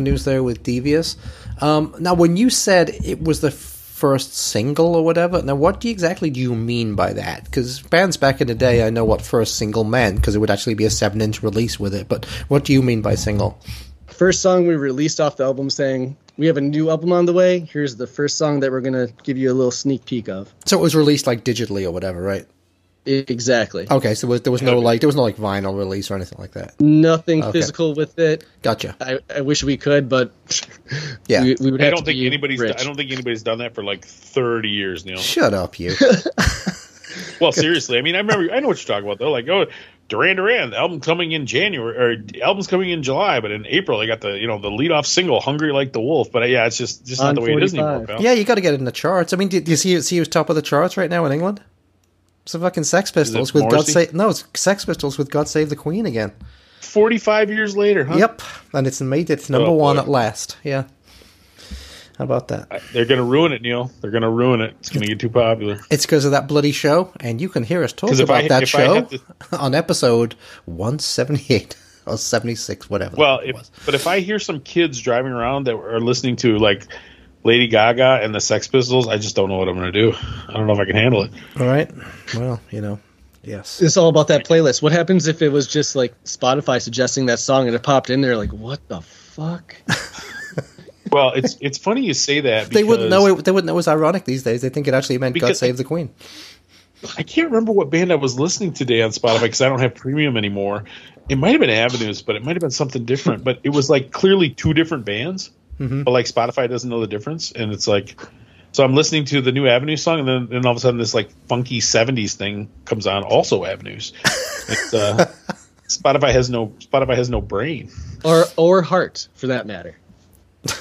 Avenues there with Devious. Um, now, when you said it was the first single or whatever, now what do you, exactly do you mean by that? Because bands back in the day, I know what first single meant because it would actually be a seven-inch release with it. But what do you mean by single? first song we released off the album saying we have a new album on the way here's the first song that we're going to give you a little sneak peek of So it was released like digitally or whatever, right? Exactly Okay, so there was no like there was no like vinyl release or anything like that. nothing Okay. physical with it Gotcha. I, I wish we could but Yeah. we, we would I don't to think be anybody's. rich. I don't think anybody's done that for like 30 years, Neil. Shut up, you. <laughs> Well, seriously, I mean, I remember. I know what you're talking about. They're like, oh, Duran Duran, the album coming in January, or album's coming in July, but in April they got the you know the lead off single, "Hungry Like the Wolf." But yeah, it's just just not the way it is anymore. Pal. yeah, you got to get it in the charts. I mean, do, do you see see who's top of the charts right now in England? It's the fucking Sex Pistols with God Save. No, it's Sex Pistols with God Save the Queen again. 45 years later, huh? Yep, and it's made it oh, number Oh, one boy. at last. Yeah. How about that? They're gonna ruin it, Neil. They're gonna ruin it. It's gonna get too popular. It's because of that bloody show, and you can hear us talk about I- that show to- <laughs> on episode one seventy eight <laughs> or seventy six, whatever. Well, it if, was. but if I hear some kids driving around that are listening to like Lady Gaga and the Sex Pistols, I just don't know what I'm gonna do. I don't know if I can handle it. all right. Well, you know, yes. it's all about that playlist what happens if it was just like spotify suggesting that song and it popped in there like what the fuck <laughs> Well, it's it's funny you say that. Because They wouldn't know it. They wouldn't know it was ironic these days. They think it actually meant God Save the Queen. I can't remember what band I was listening to today on Spotify because I don't have premium anymore. It might have been Avenues, but it might have been something different. but it was like clearly two different bands. Mm-hmm. But like Spotify doesn't know the difference, and it's like, so I'm listening to the new Avenue song, and then, then all of a sudden this like funky '70s thing comes on, also Avenues. It's, uh, <laughs> Spotify has no Spotify has no brain. or or heart for that matter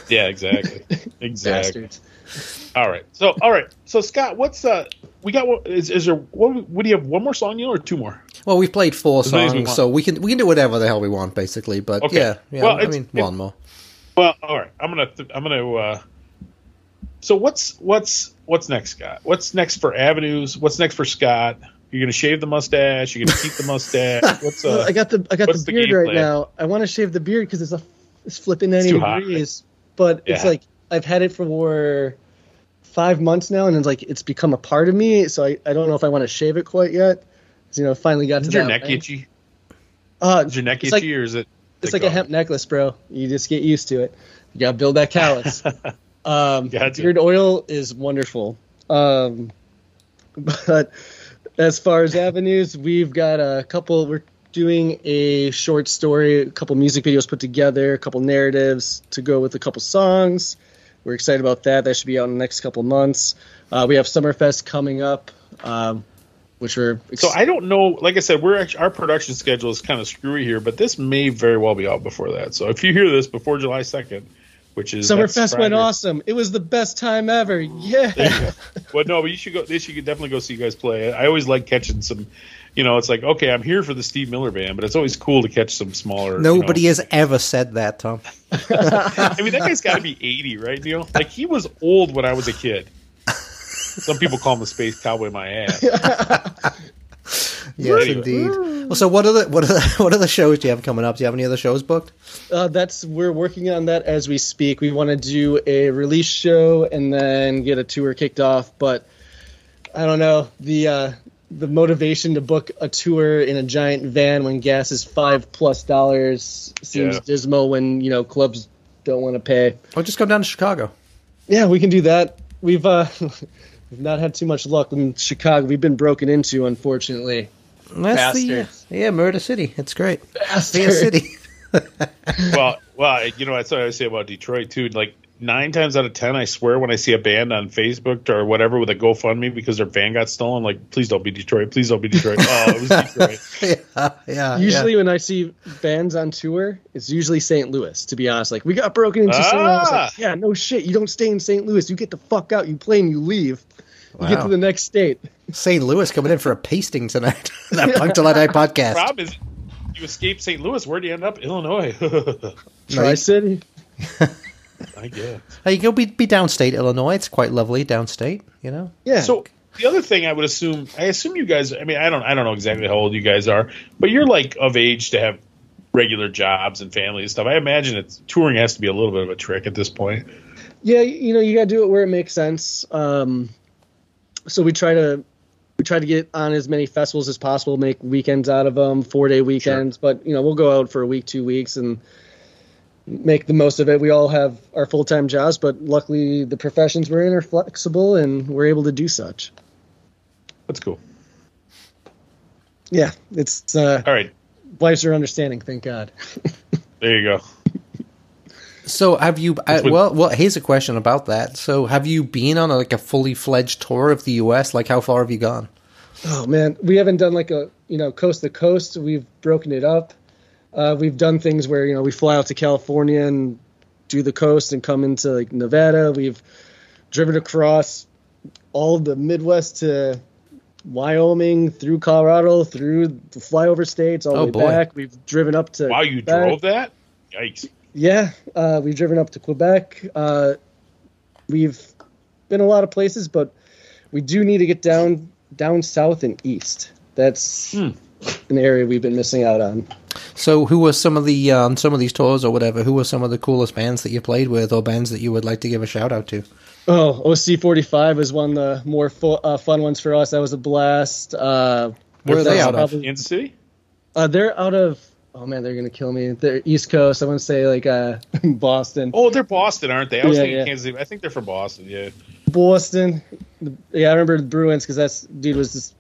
Yeah, exactly. <laughs> Exactly. Bastards. All right. So, all right. So, Scott, what's uh, we got? What is, is there? What, what do you have? One more song, you know, or two more? Well, we've played four As many we songs, so we can we can do whatever the hell we want, basically. But Okay. yeah, yeah. Well, I mean, it- one more. Well, all right. I'm gonna. Th- I'm gonna. uh So, what's what's what's next, Scott? What's next for Avenues? What's next for Scott? You're gonna shave the mustache. You're gonna keep the mustache. <laughs> What's uh? I got the I got the the beard game right plan? now. I want to shave the beard because it's a it's flipping ninety hot, degrees. But it's like I've had it for five months now, and it's like it's become a part of me. So I, I don't know if I want to shave it quite yet. you know, finally got is to your neck itchy? Uh, Is your neck itchy, like- or is it? It's like a hemp necklace, bro. You just get used to it. You gotta build that callus. <laughs> um, Gotcha. beard oil is wonderful. Um, <laughs> but as far as avenues, we've got a couple. We're doing a short story, a couple music videos put together, a couple narratives to go with a couple songs. We're excited about that. That should be out in the next couple months. Uh, we have Summerfest coming up, um, which we're ex- So I don't know. Like I said, we're actually, our production schedule is kind of screwy here, but this may very well be out before that. So if you hear this before July second, which is Summerfest went awesome. It was the best time ever. Yeah. There. Well, no, but you should go. They should definitely go see you guys play. I always like catching some. You know, it's like okay, I'm here for the Steve Miller band, but it's always cool to catch some smaller. you Nobody know. has ever said that, Tom. <laughs> I mean, that guy's got to be 80, right, Neil? Like he was old when I was a kid. Some people call him the space cowboy. My ass. <laughs> Yes, Anyway. indeed. Well, so what are the what are the <laughs> what are the shows do you have coming up? Do you have any other shows booked? Uh, that's we're working on that as we speak. We want to do a release show and then get a tour kicked off, but I don't know the uh, the motivation to book a tour in a giant van when gas is five plus dollars seems Yeah. dismal when you know clubs don't want to pay. Or just come down to Chicago. Yeah, we can do that. We've uh, <laughs> we've not had too much luck in Chicago. We've been broken into, unfortunately. That's the Bastards. Uh, yeah, Murder City. It's great. Fear Bastard. City. <laughs> <laughs> well, well, you know, that's what I say about Detroit too. Like nine times out of ten, I swear when I see a band on Facebook or whatever with a GoFundMe because their van got stolen, like, please don't be Detroit. Please don't be Detroit. <laughs> Oh, it was Detroit. <laughs> yeah, yeah. Usually, when I see bands on tour, it's usually St. Louis. To be honest, like we got broken into. somewhere else. Ah! Like, yeah, no shit. You don't stay in St. Louis. You get the fuck out. You play and you leave. You get to the next state. St. Louis coming in for a pasting tonight. <laughs> that Punk Till I Die podcast. Problem is, you escape St. Louis. Where do you end up? Illinois. Tri City. I guess. Hey, you go be, be downstate Illinois. It's quite lovely downstate. You know. Yeah. So the other thing I would assume, I assume you guys. I mean, I don't, I don't know exactly how old you guys are, but you're like of age to have regular jobs and family and stuff. I imagine it's touring has to be a little bit of a trick at this point. yeah, you know, you got to do it where it makes sense. Um, so we try to we try to get on as many festivals as possible, make weekends out of them, four day weekends. But you know, we'll go out for a week, two weeks, and make the most of it. We all have our full time jobs, but luckily the professions we're in are flexible, and we're able to do such. That's cool. Yeah, it's uh, All right, wives are understanding. Thank God. <laughs> there you go. So have you? Uh, what- well, well, here's a question about that. So have you been on a, like a fully fledged tour of the U.S.? Like, how far have you gone? Oh man, we haven't done like a you know coast to coast. We've broken it up. Uh, we've done things where you know we fly out to California and do the coast and come into like Nevada. We've driven across all of the Midwest to Wyoming, through Colorado, through the flyover states, all the Oh, way boy. back. We've driven up to Wow, you Quebec. drove that? Yikes! Yeah, uh, we've driven up to Quebec. Uh, we've been a lot of places, but we do need to get down down south and east. That's Hmm. an area we've been missing out on. So who were some of the uh, on some of these tours or whatever? Who were some of the coolest bands that you played with, or bands that you would like to give a shout out to? Oh, OC45 was one of the more fu- uh, fun ones for us. That was a blast. Uh, Where are they that's out of? probably- Kansas City? Uh, they're out of. Oh man, they're gonna kill me. They're East Coast. I want to say like uh, <laughs> Boston. Oh, they're Boston, aren't they? I was Yeah, thinking yeah. Kansas City. I think they're from Boston. Yeah. Boston. Yeah, I remember the Bruins because that's dude was just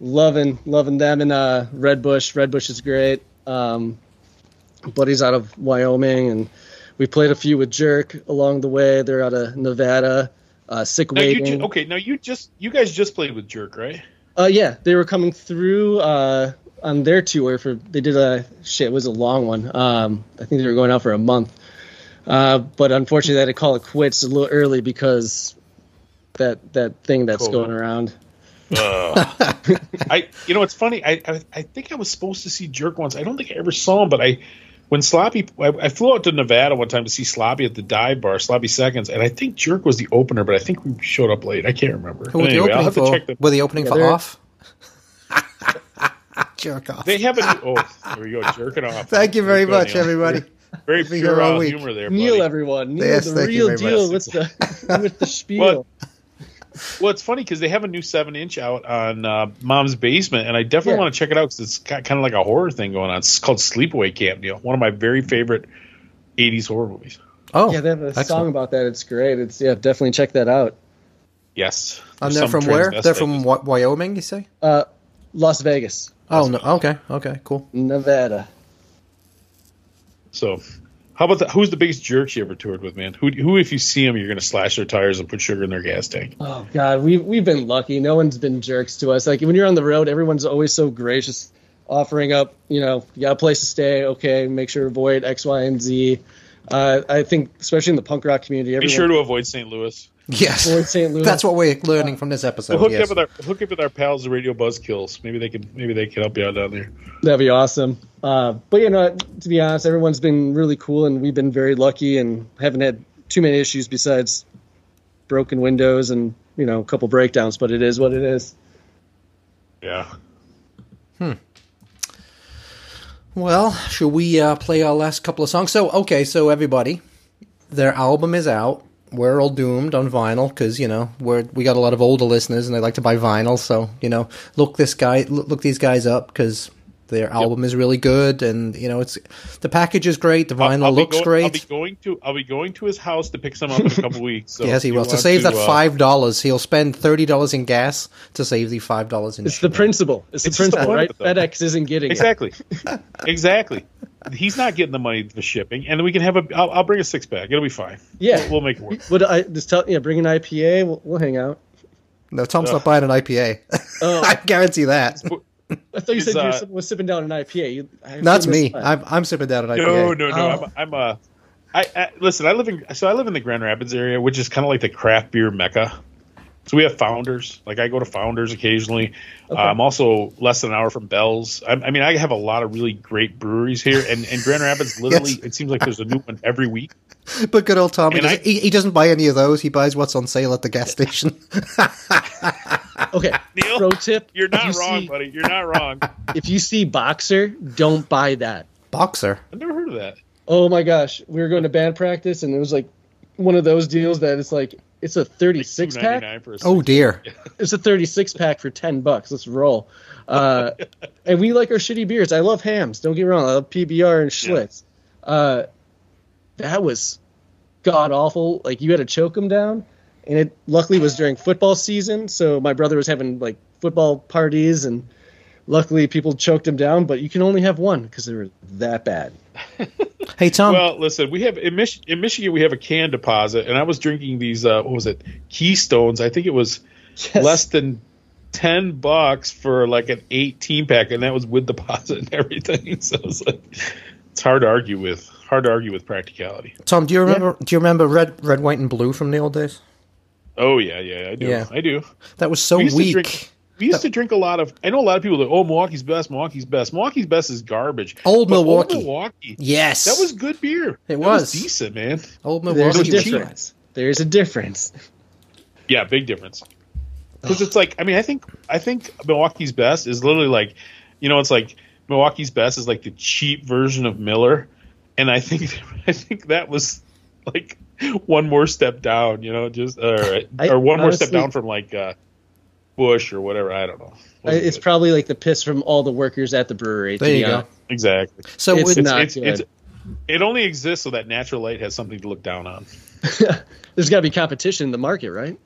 loving loving them and uh, Red Bush. Red Bush is great. Um, buddies out of Wyoming, and we played a few with Jerk along the way. They're out of Nevada. Uh, Sick Now waiting. ju- okay? Now you just you guys just played with Jerk, right? Uh, yeah, they were coming through uh, on their tour for. They did a shit. It was a long one. Um, I think they were going out for a month. Uh, but unfortunately, I had to call it quits a little early because that that thing that's COVID. going around. Uh, <laughs> I, you know, it's funny. I, I, I think I was supposed to see Jerk once. I don't think I ever saw him, but I, when Sloppy, I, I flew out to Nevada one time to see Sloppy at the dive bar, Sloppy Seconds, and I think Jerk was the opener, but I think we showed up late. I can't remember. Who But were the anyway, I'll opening have to for? check the. Were the opening Yeah, for off? <laughs> Jerk off. They have a new. Oh, there we go, jerking off. <laughs> Thank you very much, Neil. everybody. Very Be here all uh, humor there, Neil, buddy. everyone, Neil, Yes, the real deal much. with the with the spiel. Well, it's funny because they have a new seven inch out on uh, Mom's Basement, and I definitely Yeah. want to check it out because it's got kind of like a horror thing going on. It's called Sleepaway Camp, Neil. One of my very favorite '80s horror movies. Oh, yeah, they have a excellent. song about that. It's great. It's yeah, definitely check that out. Yes, And There's they're from where? They're from Wy- Wyoming, you say? Uh, Las Vegas, Oh, no. Okay, okay, cool. Nevada. So, how about the, who's the biggest jerk you ever toured with, man? Who, who if you see them, you're going to slash their tires and put sugar in their gas tank? Oh God, we've we've been lucky. No one's been jerks to us. Like when you're on the road, everyone's always so gracious, offering up. You know, you got a place to stay. Okay, make sure to avoid X, Y, and Z. Uh, I think, especially in the punk rock community, Be everyone sure to avoid St. Louis. Yes. avoid St. Louis. That's what we're learning from this episode. We'll hook yes. up with our hook up with our pals, the Radio Buzzkills. Maybe they can maybe they can help you out down there. That'd be awesome. Uh, but you know, to be honest, everyone's been really cool, and we've been very lucky, and haven't had too many issues besides broken windows and you know a couple breakdowns. But it is what it is. Yeah. Hmm. Well, should we uh, play our last couple of songs? So, okay, so everybody, their album is out. We're all doomed on vinyl because you know we're we got a lot of older listeners and they like to buy vinyl. So you know, look this guy, look, look these guys up because their album is really good and you know it's the package is great. The vinyl I'll be looks go- great. I'll be going to I'll be going to his house to pick some up in a couple <laughs> weeks. So yes, he will. To want save that uh, five dollars, he'll spend thirty dollars in gas to save the five dollars in. It's the principle. It's the It's the principle, point right? though. FedEx isn't getting it. Exactly. <laughs> exactly. He's not getting the money for shipping, and we can have a. I'll, I'll bring a six pack. It'll be fine. Yeah. we'll, we'll make it work. What I just tell yeah, bring an IPA. We'll, we'll hang out. No, Tom's not buying an IPA. Oh. <laughs> I guarantee that. I thought you Is, said you uh, were sipping- down an IPA. You, That's me. I'm, I'm sipping down an No, IPA. no, no. Oh. I'm, I'm uh, I, I listen. I live in so I live in the Grand Rapids area, which is kind of like the craft beer mecca. So we have Founders. Like I go to Founders occasionally. Uh, I'm also less than an hour from Bell's. I, I mean, I have a lot of really great breweries here, and, and Grand Rapids <laughs> literally. Yes. It seems like there's a new one every week. <laughs> But good old Tom, he doesn't, I- he, he doesn't buy any of those. He buys what's on sale at the gas station. <laughs> Okay. Neil, Pro tip: You're not you wrong, see- buddy. You're not wrong. If you see Boxer, don't buy that. Boxer. I've never heard of that. Oh my gosh, we were going to band practice, and it was like one of those deals that it's like it's a 36 pack. a Oh dear. It's a 36 pack for 10 bucks. Let's roll. Uh, <laughs> and we like our shitty beers. I love Hamm's. Don't get me wrong. I love PBR and Schlitz. Uh, that was god awful. Like you had to choke them down, and it luckily was during football season. So my brother was having like football parties, and luckily people choked him down. But you can only have one because they were that bad. <laughs> Hey Tom. Well, listen, we have in, Mich- in Michigan we have a can deposit, and I was drinking these. Uh, what was it? Keystones. I think it was Yes. less than ten bucks for like an eighteen pack, and that was with deposit and everything. <laughs> So it's like it's hard to argue with. Hard to argue with practicality. Tom, do you remember? Do you remember red, red, white, and blue from the old days? Oh yeah, yeah, I do. Yeah. I do. That was so We weak. drink- We used to drink a lot of. I know a lot of people that oh Milwaukee's best, Milwaukee's best. Milwaukee's best is garbage. Old But Milwaukee. Milwaukee. yes, That was good beer. It That was. decent, man. old Milwaukee, There's a difference. There's a difference. Yeah, big difference. Because it's like, I mean, I think I think Milwaukee's best is literally like, you know, it's like Milwaukee's best is like the cheap version of Miller, and I think <laughs> I think that was like one more step down, you know, just or, I- or one more step down from like uh, Busch or whatever. I don't know. I- It's probably like the piss from all the workers at the brewery. There you go. honest. exactly. So It's it- not it's, good. it's, it only exists so that natural light has something to look down on. <laughs> There's got to be competition in the market, right?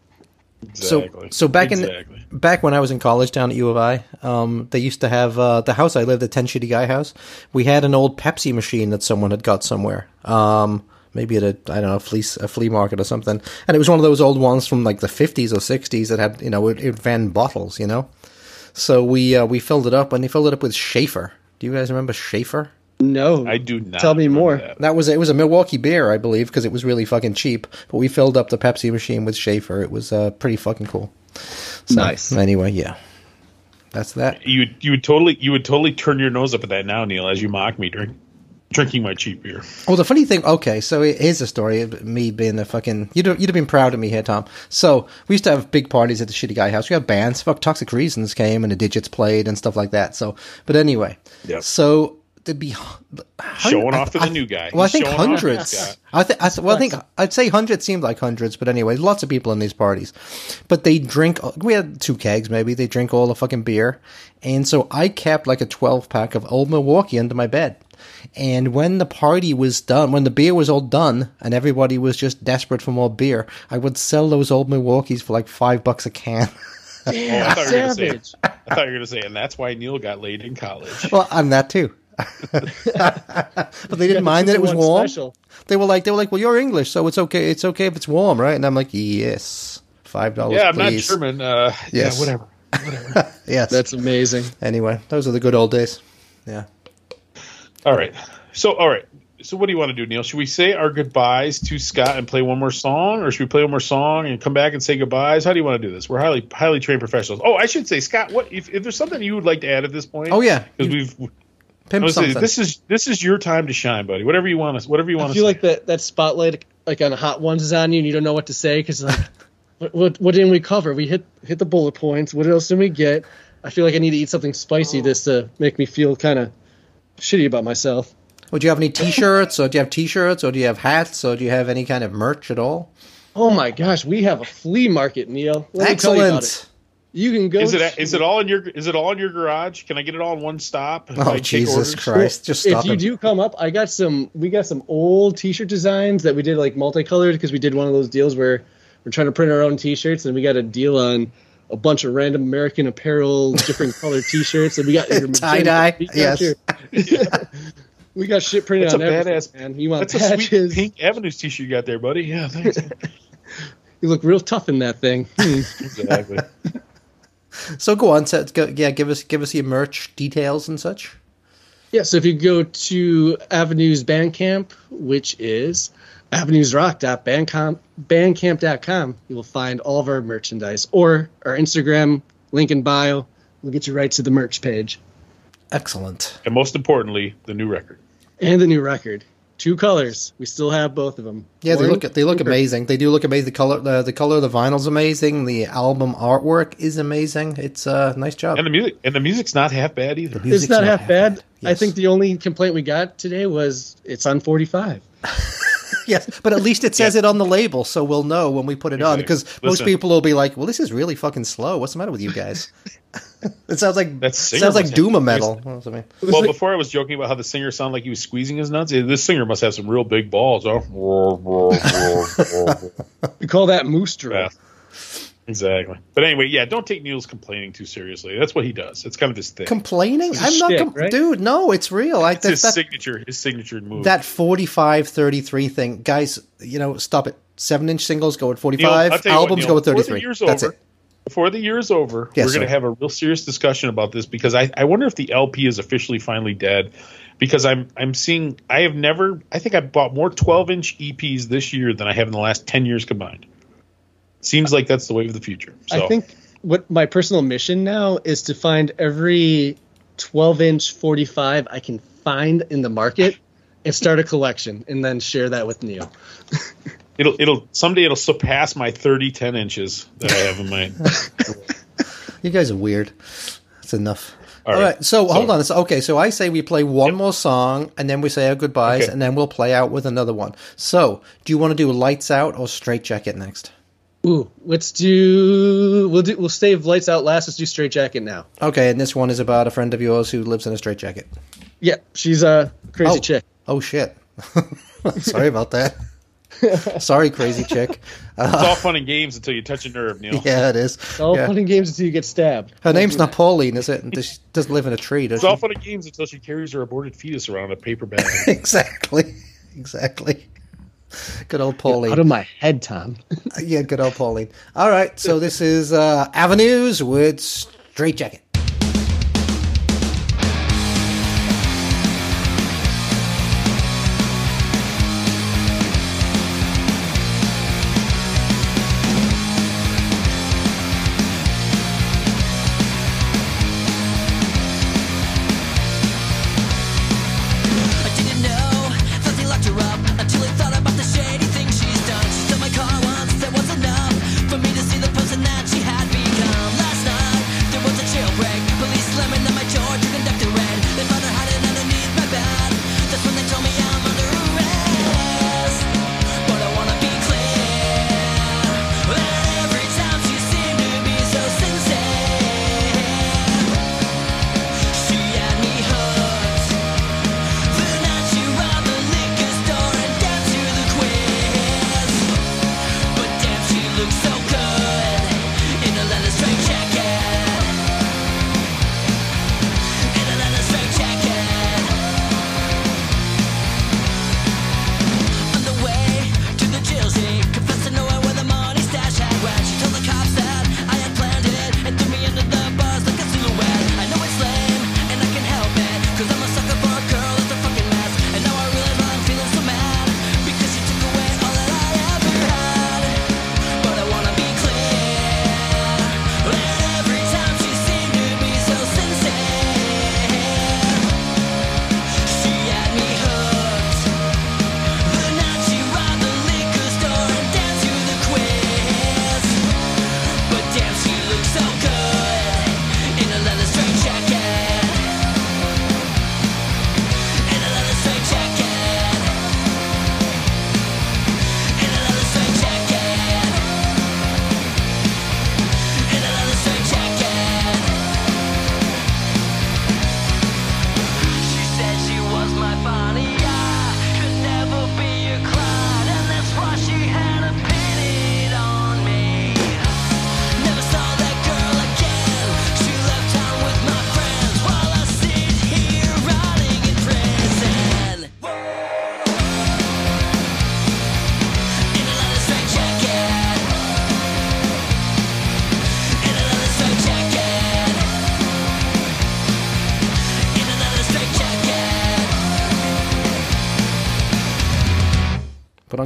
Exactly. so so back exactly. in back when I was in college down at U of I, um, they used to have uh, the house I lived at, Ten Shitty Guy House. We had an old Pepsi machine that someone had got somewhere. Um, maybe at a I don't know a flea a flea market or something, and it was one of those old ones from like the fifties or sixties that had you know it, it ran bottles, you know. So we uh, we filled it up, and they filled it up with Schaefer. Do you guys remember Schaefer? No. I do not. Tell me more. that. That was it was a Milwaukee beer, I believe, because it was really fucking cheap. But we filled up the Pepsi machine with Schaefer. It was uh, pretty fucking cool. So, Nice. Anyway, yeah, that's that. You you would totally you would totally turn your nose up at that now, Neil, as you mock me drink, drinking my cheap beer. Well, the funny thing, okay, so here's the story of me being a fucking. You'd have, you'd have been proud of me here, Tom. So we used to have big parties at the shitty guy house. We had bands. Fuck, Toxic Reasons came and the Digits played and stuff like that. So, but anyway, Yep. so there'd be Showing off to the I- new guy. Well, I think showing off to the hundreds. I, think. I well, I think I'd say hundreds seemed like hundreds, but anyway, lots of people in these parties. But they drink. We had two kegs, maybe. They drink all the fucking beer, and so I kept like a twelve pack of Old Milwaukee under my bed. And when the party was done, when the beer was all done, and everybody was just desperate for more beer, I would sell those Old Milwaukees for like five bucks a can. <laughs> Oh, I thought you were gonna say. Savage. I thought you were gonna say, and that's why Neil got laid in college. well, and that too. but they didn't mind that it was warm. special. They were like, they were like, well, you're English, so it's okay. It's okay if it's warm, right? And I'm like, yes, five dollars. Yeah, I'm not. German. Uh, Yes. Yeah, whatever. <laughs> Yes. That's amazing. anyway, those are the good old days. Yeah. All right. So, all right. So, what do you want to do, Neil? Should we say our goodbyes to Scott and play one more song, or should we play one more song and come back and say goodbyes? How do you want to do this? We're highly highly trained professionals. Oh, I should say, Scott, what if, if there's something you would like to add at this point? Oh, yeah. because we've. Pimp would say, this is this is your time to shine, buddy. Whatever you want to, whatever you want I to. feel say. like that that spotlight like on Hot Ones is on you, and you don't know what to say because like, <laughs> what, what what didn't we cover? We hit hit the bullet points. What else did we get? I feel like I need to eat something spicy oh. just to make me feel kind of shitty about myself. Would you have any T-shirts, or do you have T-shirts, or do you have hats, or do you have any kind of merch at all? Oh my gosh, we have a flea market, Neil. Let me tell you about it. Excellent. You can go. Is it it all in your is it all in your garage? Can I get it all in one stop? Oh Jesus? Christ! Just if stop you it. do come up, I got some. We got some old T-shirt designs that we did like multicolored because we did one of those deals where we're trying to print our own T-shirts, and we got a deal on a bunch of random American Apparel, different colored <laughs> T-shirts, and we got your Tie-dye, we got yes. your- <laughs> we got shit printed That's on a everything, badass- man. You want That's a sweet patches? pink Avenues t-shirt you got there, buddy. Yeah, thanks. <laughs> You look real tough in that thing. Exactly. So go on, so, go, yeah, give us give us your merch details and such. Yeah, so if you go to Avenues Bandcamp, which is avenuesrock.bandcamp.com, you will find all of our merchandise or our Instagram link in bio. We'll get you right to the merch page Excellent. And most importantly, the new record. and the new record. Two colors. We still have both of them. Yeah, they look they look and amazing. They do look amazing. The color the, the color of the vinyl's amazing. The album artwork is amazing. It's a uh, nice job. And the music and the music's not half bad either. It's Music's not half bad. I Yes. think the only complaint we got today was it's on 45. <laughs> <laughs> yes, but at least it says it on the label, so we'll know when we put it on. Because most people will be like, "Well, this is really fucking slow. What's the matter with you guys?" <laughs> it sounds like That sounds like must Doom metal. What does mean? Well, like- before I was joking about how the singer sounded like he was squeezing his nuts. eh, This singer must have some real big balls. Oh, <laughs> we call that moose drill. yeah. Exactly. But anyway, yeah, don't take Neil's complaining too seriously. That's what he does. It's kind of his thing. Complaining? It's a I'm not, com- right? dude. No, it's real. I, it's that, his that, signature. His signature move. that 45 33 thing, guys. You know, stop it. Seven inch singles go at 45. I'll tell you what, albums Neil, go at before the 33. year's That's over, it. Before the year is over, Yes, we're going to have a real serious discussion about this because I, I wonder if the LP is officially finally dead. Because I'm I'm seeing I have never I think I bought more 12 inch EPs this year than I have in the last 10 years combined. Seems like that's the way of the future. So I think what my personal mission now is to find every 12 inch 45 I can find in the market and start a collection and then share that with Neil. <laughs> it'll it'll someday it'll surpass my 30 10 inches that I have in my <laughs> You guys are weird. That's enough. All All right. right. So, So- hold on. So, okay. So I say we play one more song and then we say our goodbyes Okay. and then we'll play out with another one. So, do you want to do Lights Out or Straight Jacket next? Ooh, let's do we'll do we'll save lights out last. Let's do straight jacket now. Okay. And this one is about a friend of yours who lives in a straight jacket. Yeah, she's a crazy Oh. chick. Oh, shit. <laughs> Sorry about that. <laughs> Sorry, crazy chick. it's all fun and games until you touch a nerve, Neil. <laughs> Yeah, it is. It's all Yeah. fun and games until you get stabbed. Her name's not Pauline, is it? And She doesn't live in a tree, does It's all fun and games until she carries her aborted fetus around in a paper bag. exactly. Exactly. <laughs> Good old Pauline. Out of my head, Tom. <laughs> Yeah, good old Pauline. All right, so this is uh, Avenues with Straight Jacket.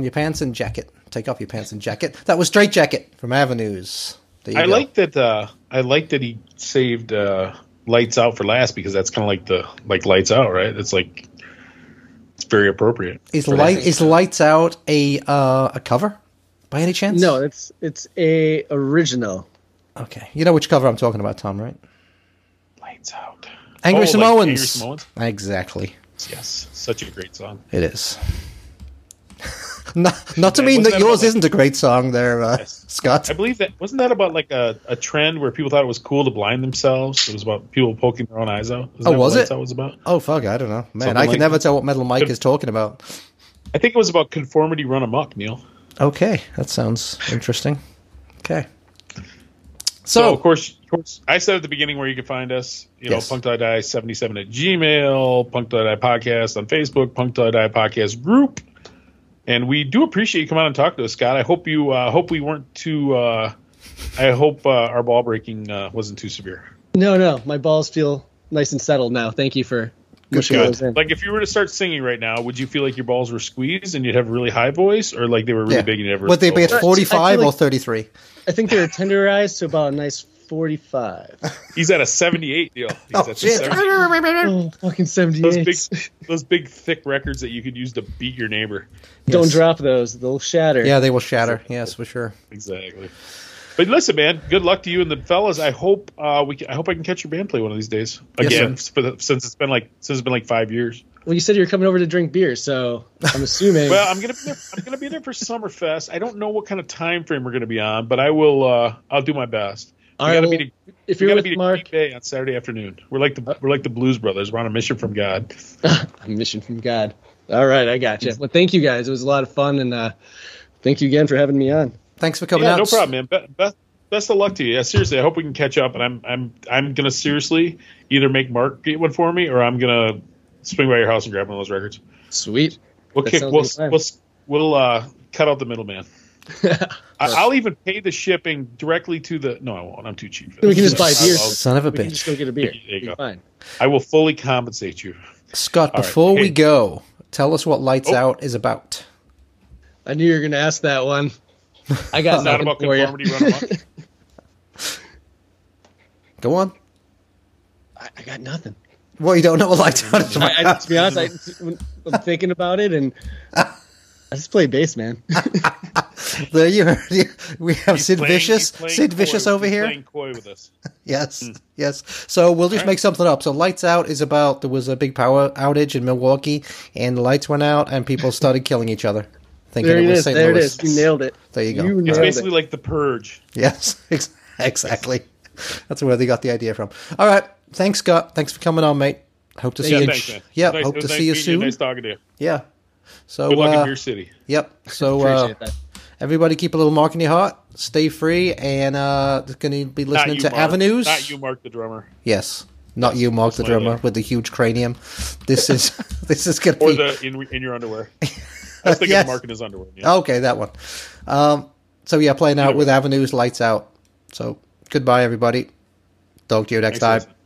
Your pants and jacket. Take off your pants and jacket. That was Straight Jacket from Avenues. There you I go. like that. Uh, I like that he saved uh, "Lights Out" for last because that's kind of like the like "Lights Out," right? It's like it's very appropriate. Is for light that. is Lights Out a uh, a cover by any chance? No, it's it's a original. Okay, you know which cover I'm talking about, Tom, right? Lights Out. Angry Oh, like Samoans. Angry Samoans. Exactly, Yes, such a great song. it is. <laughs> <laughs> not, not to Yeah, mean that that yours like- isn't a great song, there, uh, Yes. Scott. I believe that wasn't that about like a, a trend where people thought it was cool to blind themselves. It was about people poking their own eyes out. Isn't Oh, that was it? Out was about? Oh fuck, I don't know, man. Something I can like- never tell what Metal Mike is talking about. I think it was about conformity run amok, Neil. Okay, that sounds interesting. Okay, So, so of course, of course, I said at the beginning where you can find us. You know, Yes. punk.die 77 at Gmail, punk.die podcast on Facebook, punk.die podcast group. And we do appreciate you coming out and talk to us, Scott. I hope you uh, hope we weren't too. Uh, I hope uh, our ball breaking uh, wasn't too severe. No, no, my balls feel nice and settled now. Thank you for mushing those in. Like if you were to start singing right now, would you feel like your balls were squeezed and you'd have a really high voice, or like they were really yeah, big and you never? would they be at 45 or 33? I think they were tenderized to about a nice forty-five. <laughs> He's at a 78 deal. He's Oh at the shit! 70 <laughs> oh, fucking those seventy-eight. big, <laughs> those big thick records that you could use to beat your neighbor. Don't drop those; they'll shatter. Yeah, they will shatter. Yes, for sure. Exactly. But listen, man. Good luck to you and the fellas. I hope uh, we. Can, I hope I can catch your band play one of these days again. sir. for the, since it's been like since it's been like five years. Well, you said you were coming over to drink beer, so I'm assuming. Well, I'm gonna be there. I'm gonna be there for Summerfest. I don't know what kind of time frame we're gonna be on, but I will. Uh, I'll do my best. We All right, gotta well, meet. if We you're gotta with meet Mark, Bay on Saturday afternoon. We're like the we're like the Blues Brothers. We're on a mission from God. <laughs> a mission from God. All right, I got you. Well, thank you guys. It was a lot of fun, and uh, thank you again for having me on. Thanks for coming yeah, out. no problem, man. Be- best best of luck to you. Yeah, seriously, I hope we can catch up. And I'm I'm I'm gonna seriously either make Mark get one for me, or I'm gonna swing by your house and grab one of those records. Sweet. We'll That kick. We'll like a plan. we'll we'll uh, cut out the middleman. <laughs> I, I'll even pay the shipping directly to the. No, I won't. I'm too cheap. For We can that. just buy I'll- beers. I'll- Son of a We can just go get a beer. There you go. Fine. I will fully compensate you. Scott, All right. before we Hey. go, tell us what Lights Oh. Out is about. I knew you were going to ask that one. I got It's <laughs> not nothing about for you. conformity. <laughs> Go on. I, I got nothing. Well, you don't know what Lights Out is I, I, about. to be honest, I, I'm thinking about it, and I just play bass, man. There you heard it. <laughs> We have He's Sid playing- Vicious. Sid coy- Vicious over he's here. Playing coy with us. <laughs> Yes, yes. So we'll just Alright. make something up. So Lights Out is about there was a big power outage in Milwaukee, and the lights went out, and people <laughs> started killing each other. Thinking there it it was is. St. There Louis. is. You nailed it. There you go. You It's basically it. like the purge. Yes, exactly. That's where they got the idea from. All right. Thanks, Scott. Thanks for coming on, mate. Hope to see Yeah, you. thanks, man. Yeah, Nice- hope to nice see you meeting soon. Nice talking to you. Yeah. So, Good luck in uh, Beer City. yep. So, uh, that. Everybody keep a little mark in your heart. Stay free, and uh, going to be listening you, to Mark. Avenues. Not you, Mark the drummer, Yes, not you, Mark the drummer with the huge cranium. This <laughs> is <laughs> this is going to or be the in, in your underwear. I was thinking Yes. of Mark in his underwear. Yeah. okay. That one. Um, so yeah, playing out Either with. Avenues, lights out. So goodbye, everybody. Talk to you next Thanks, time. guys.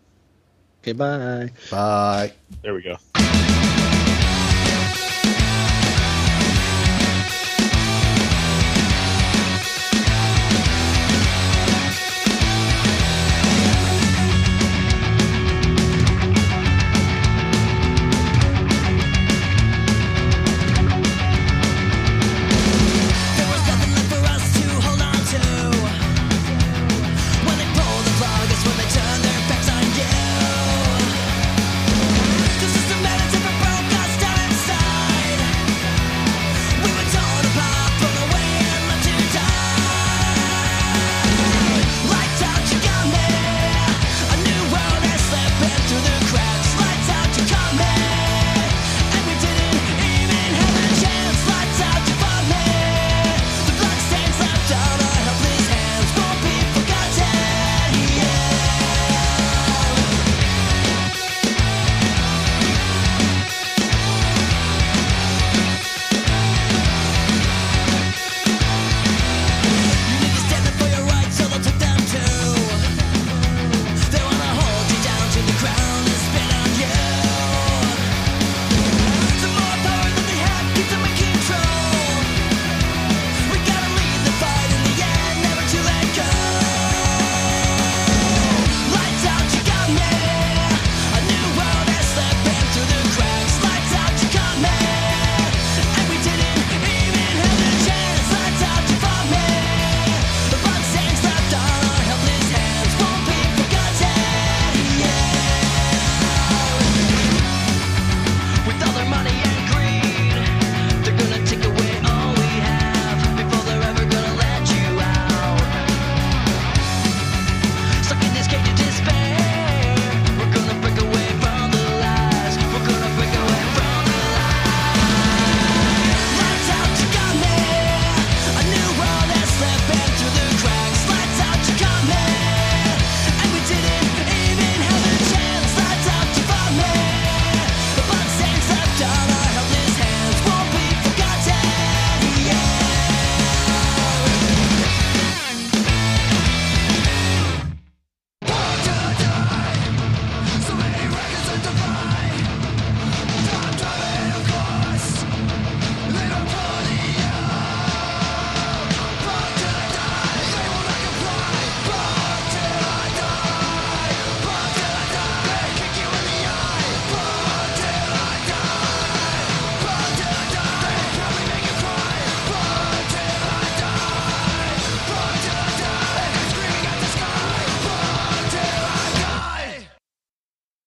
Okay, bye. Bye. There we go.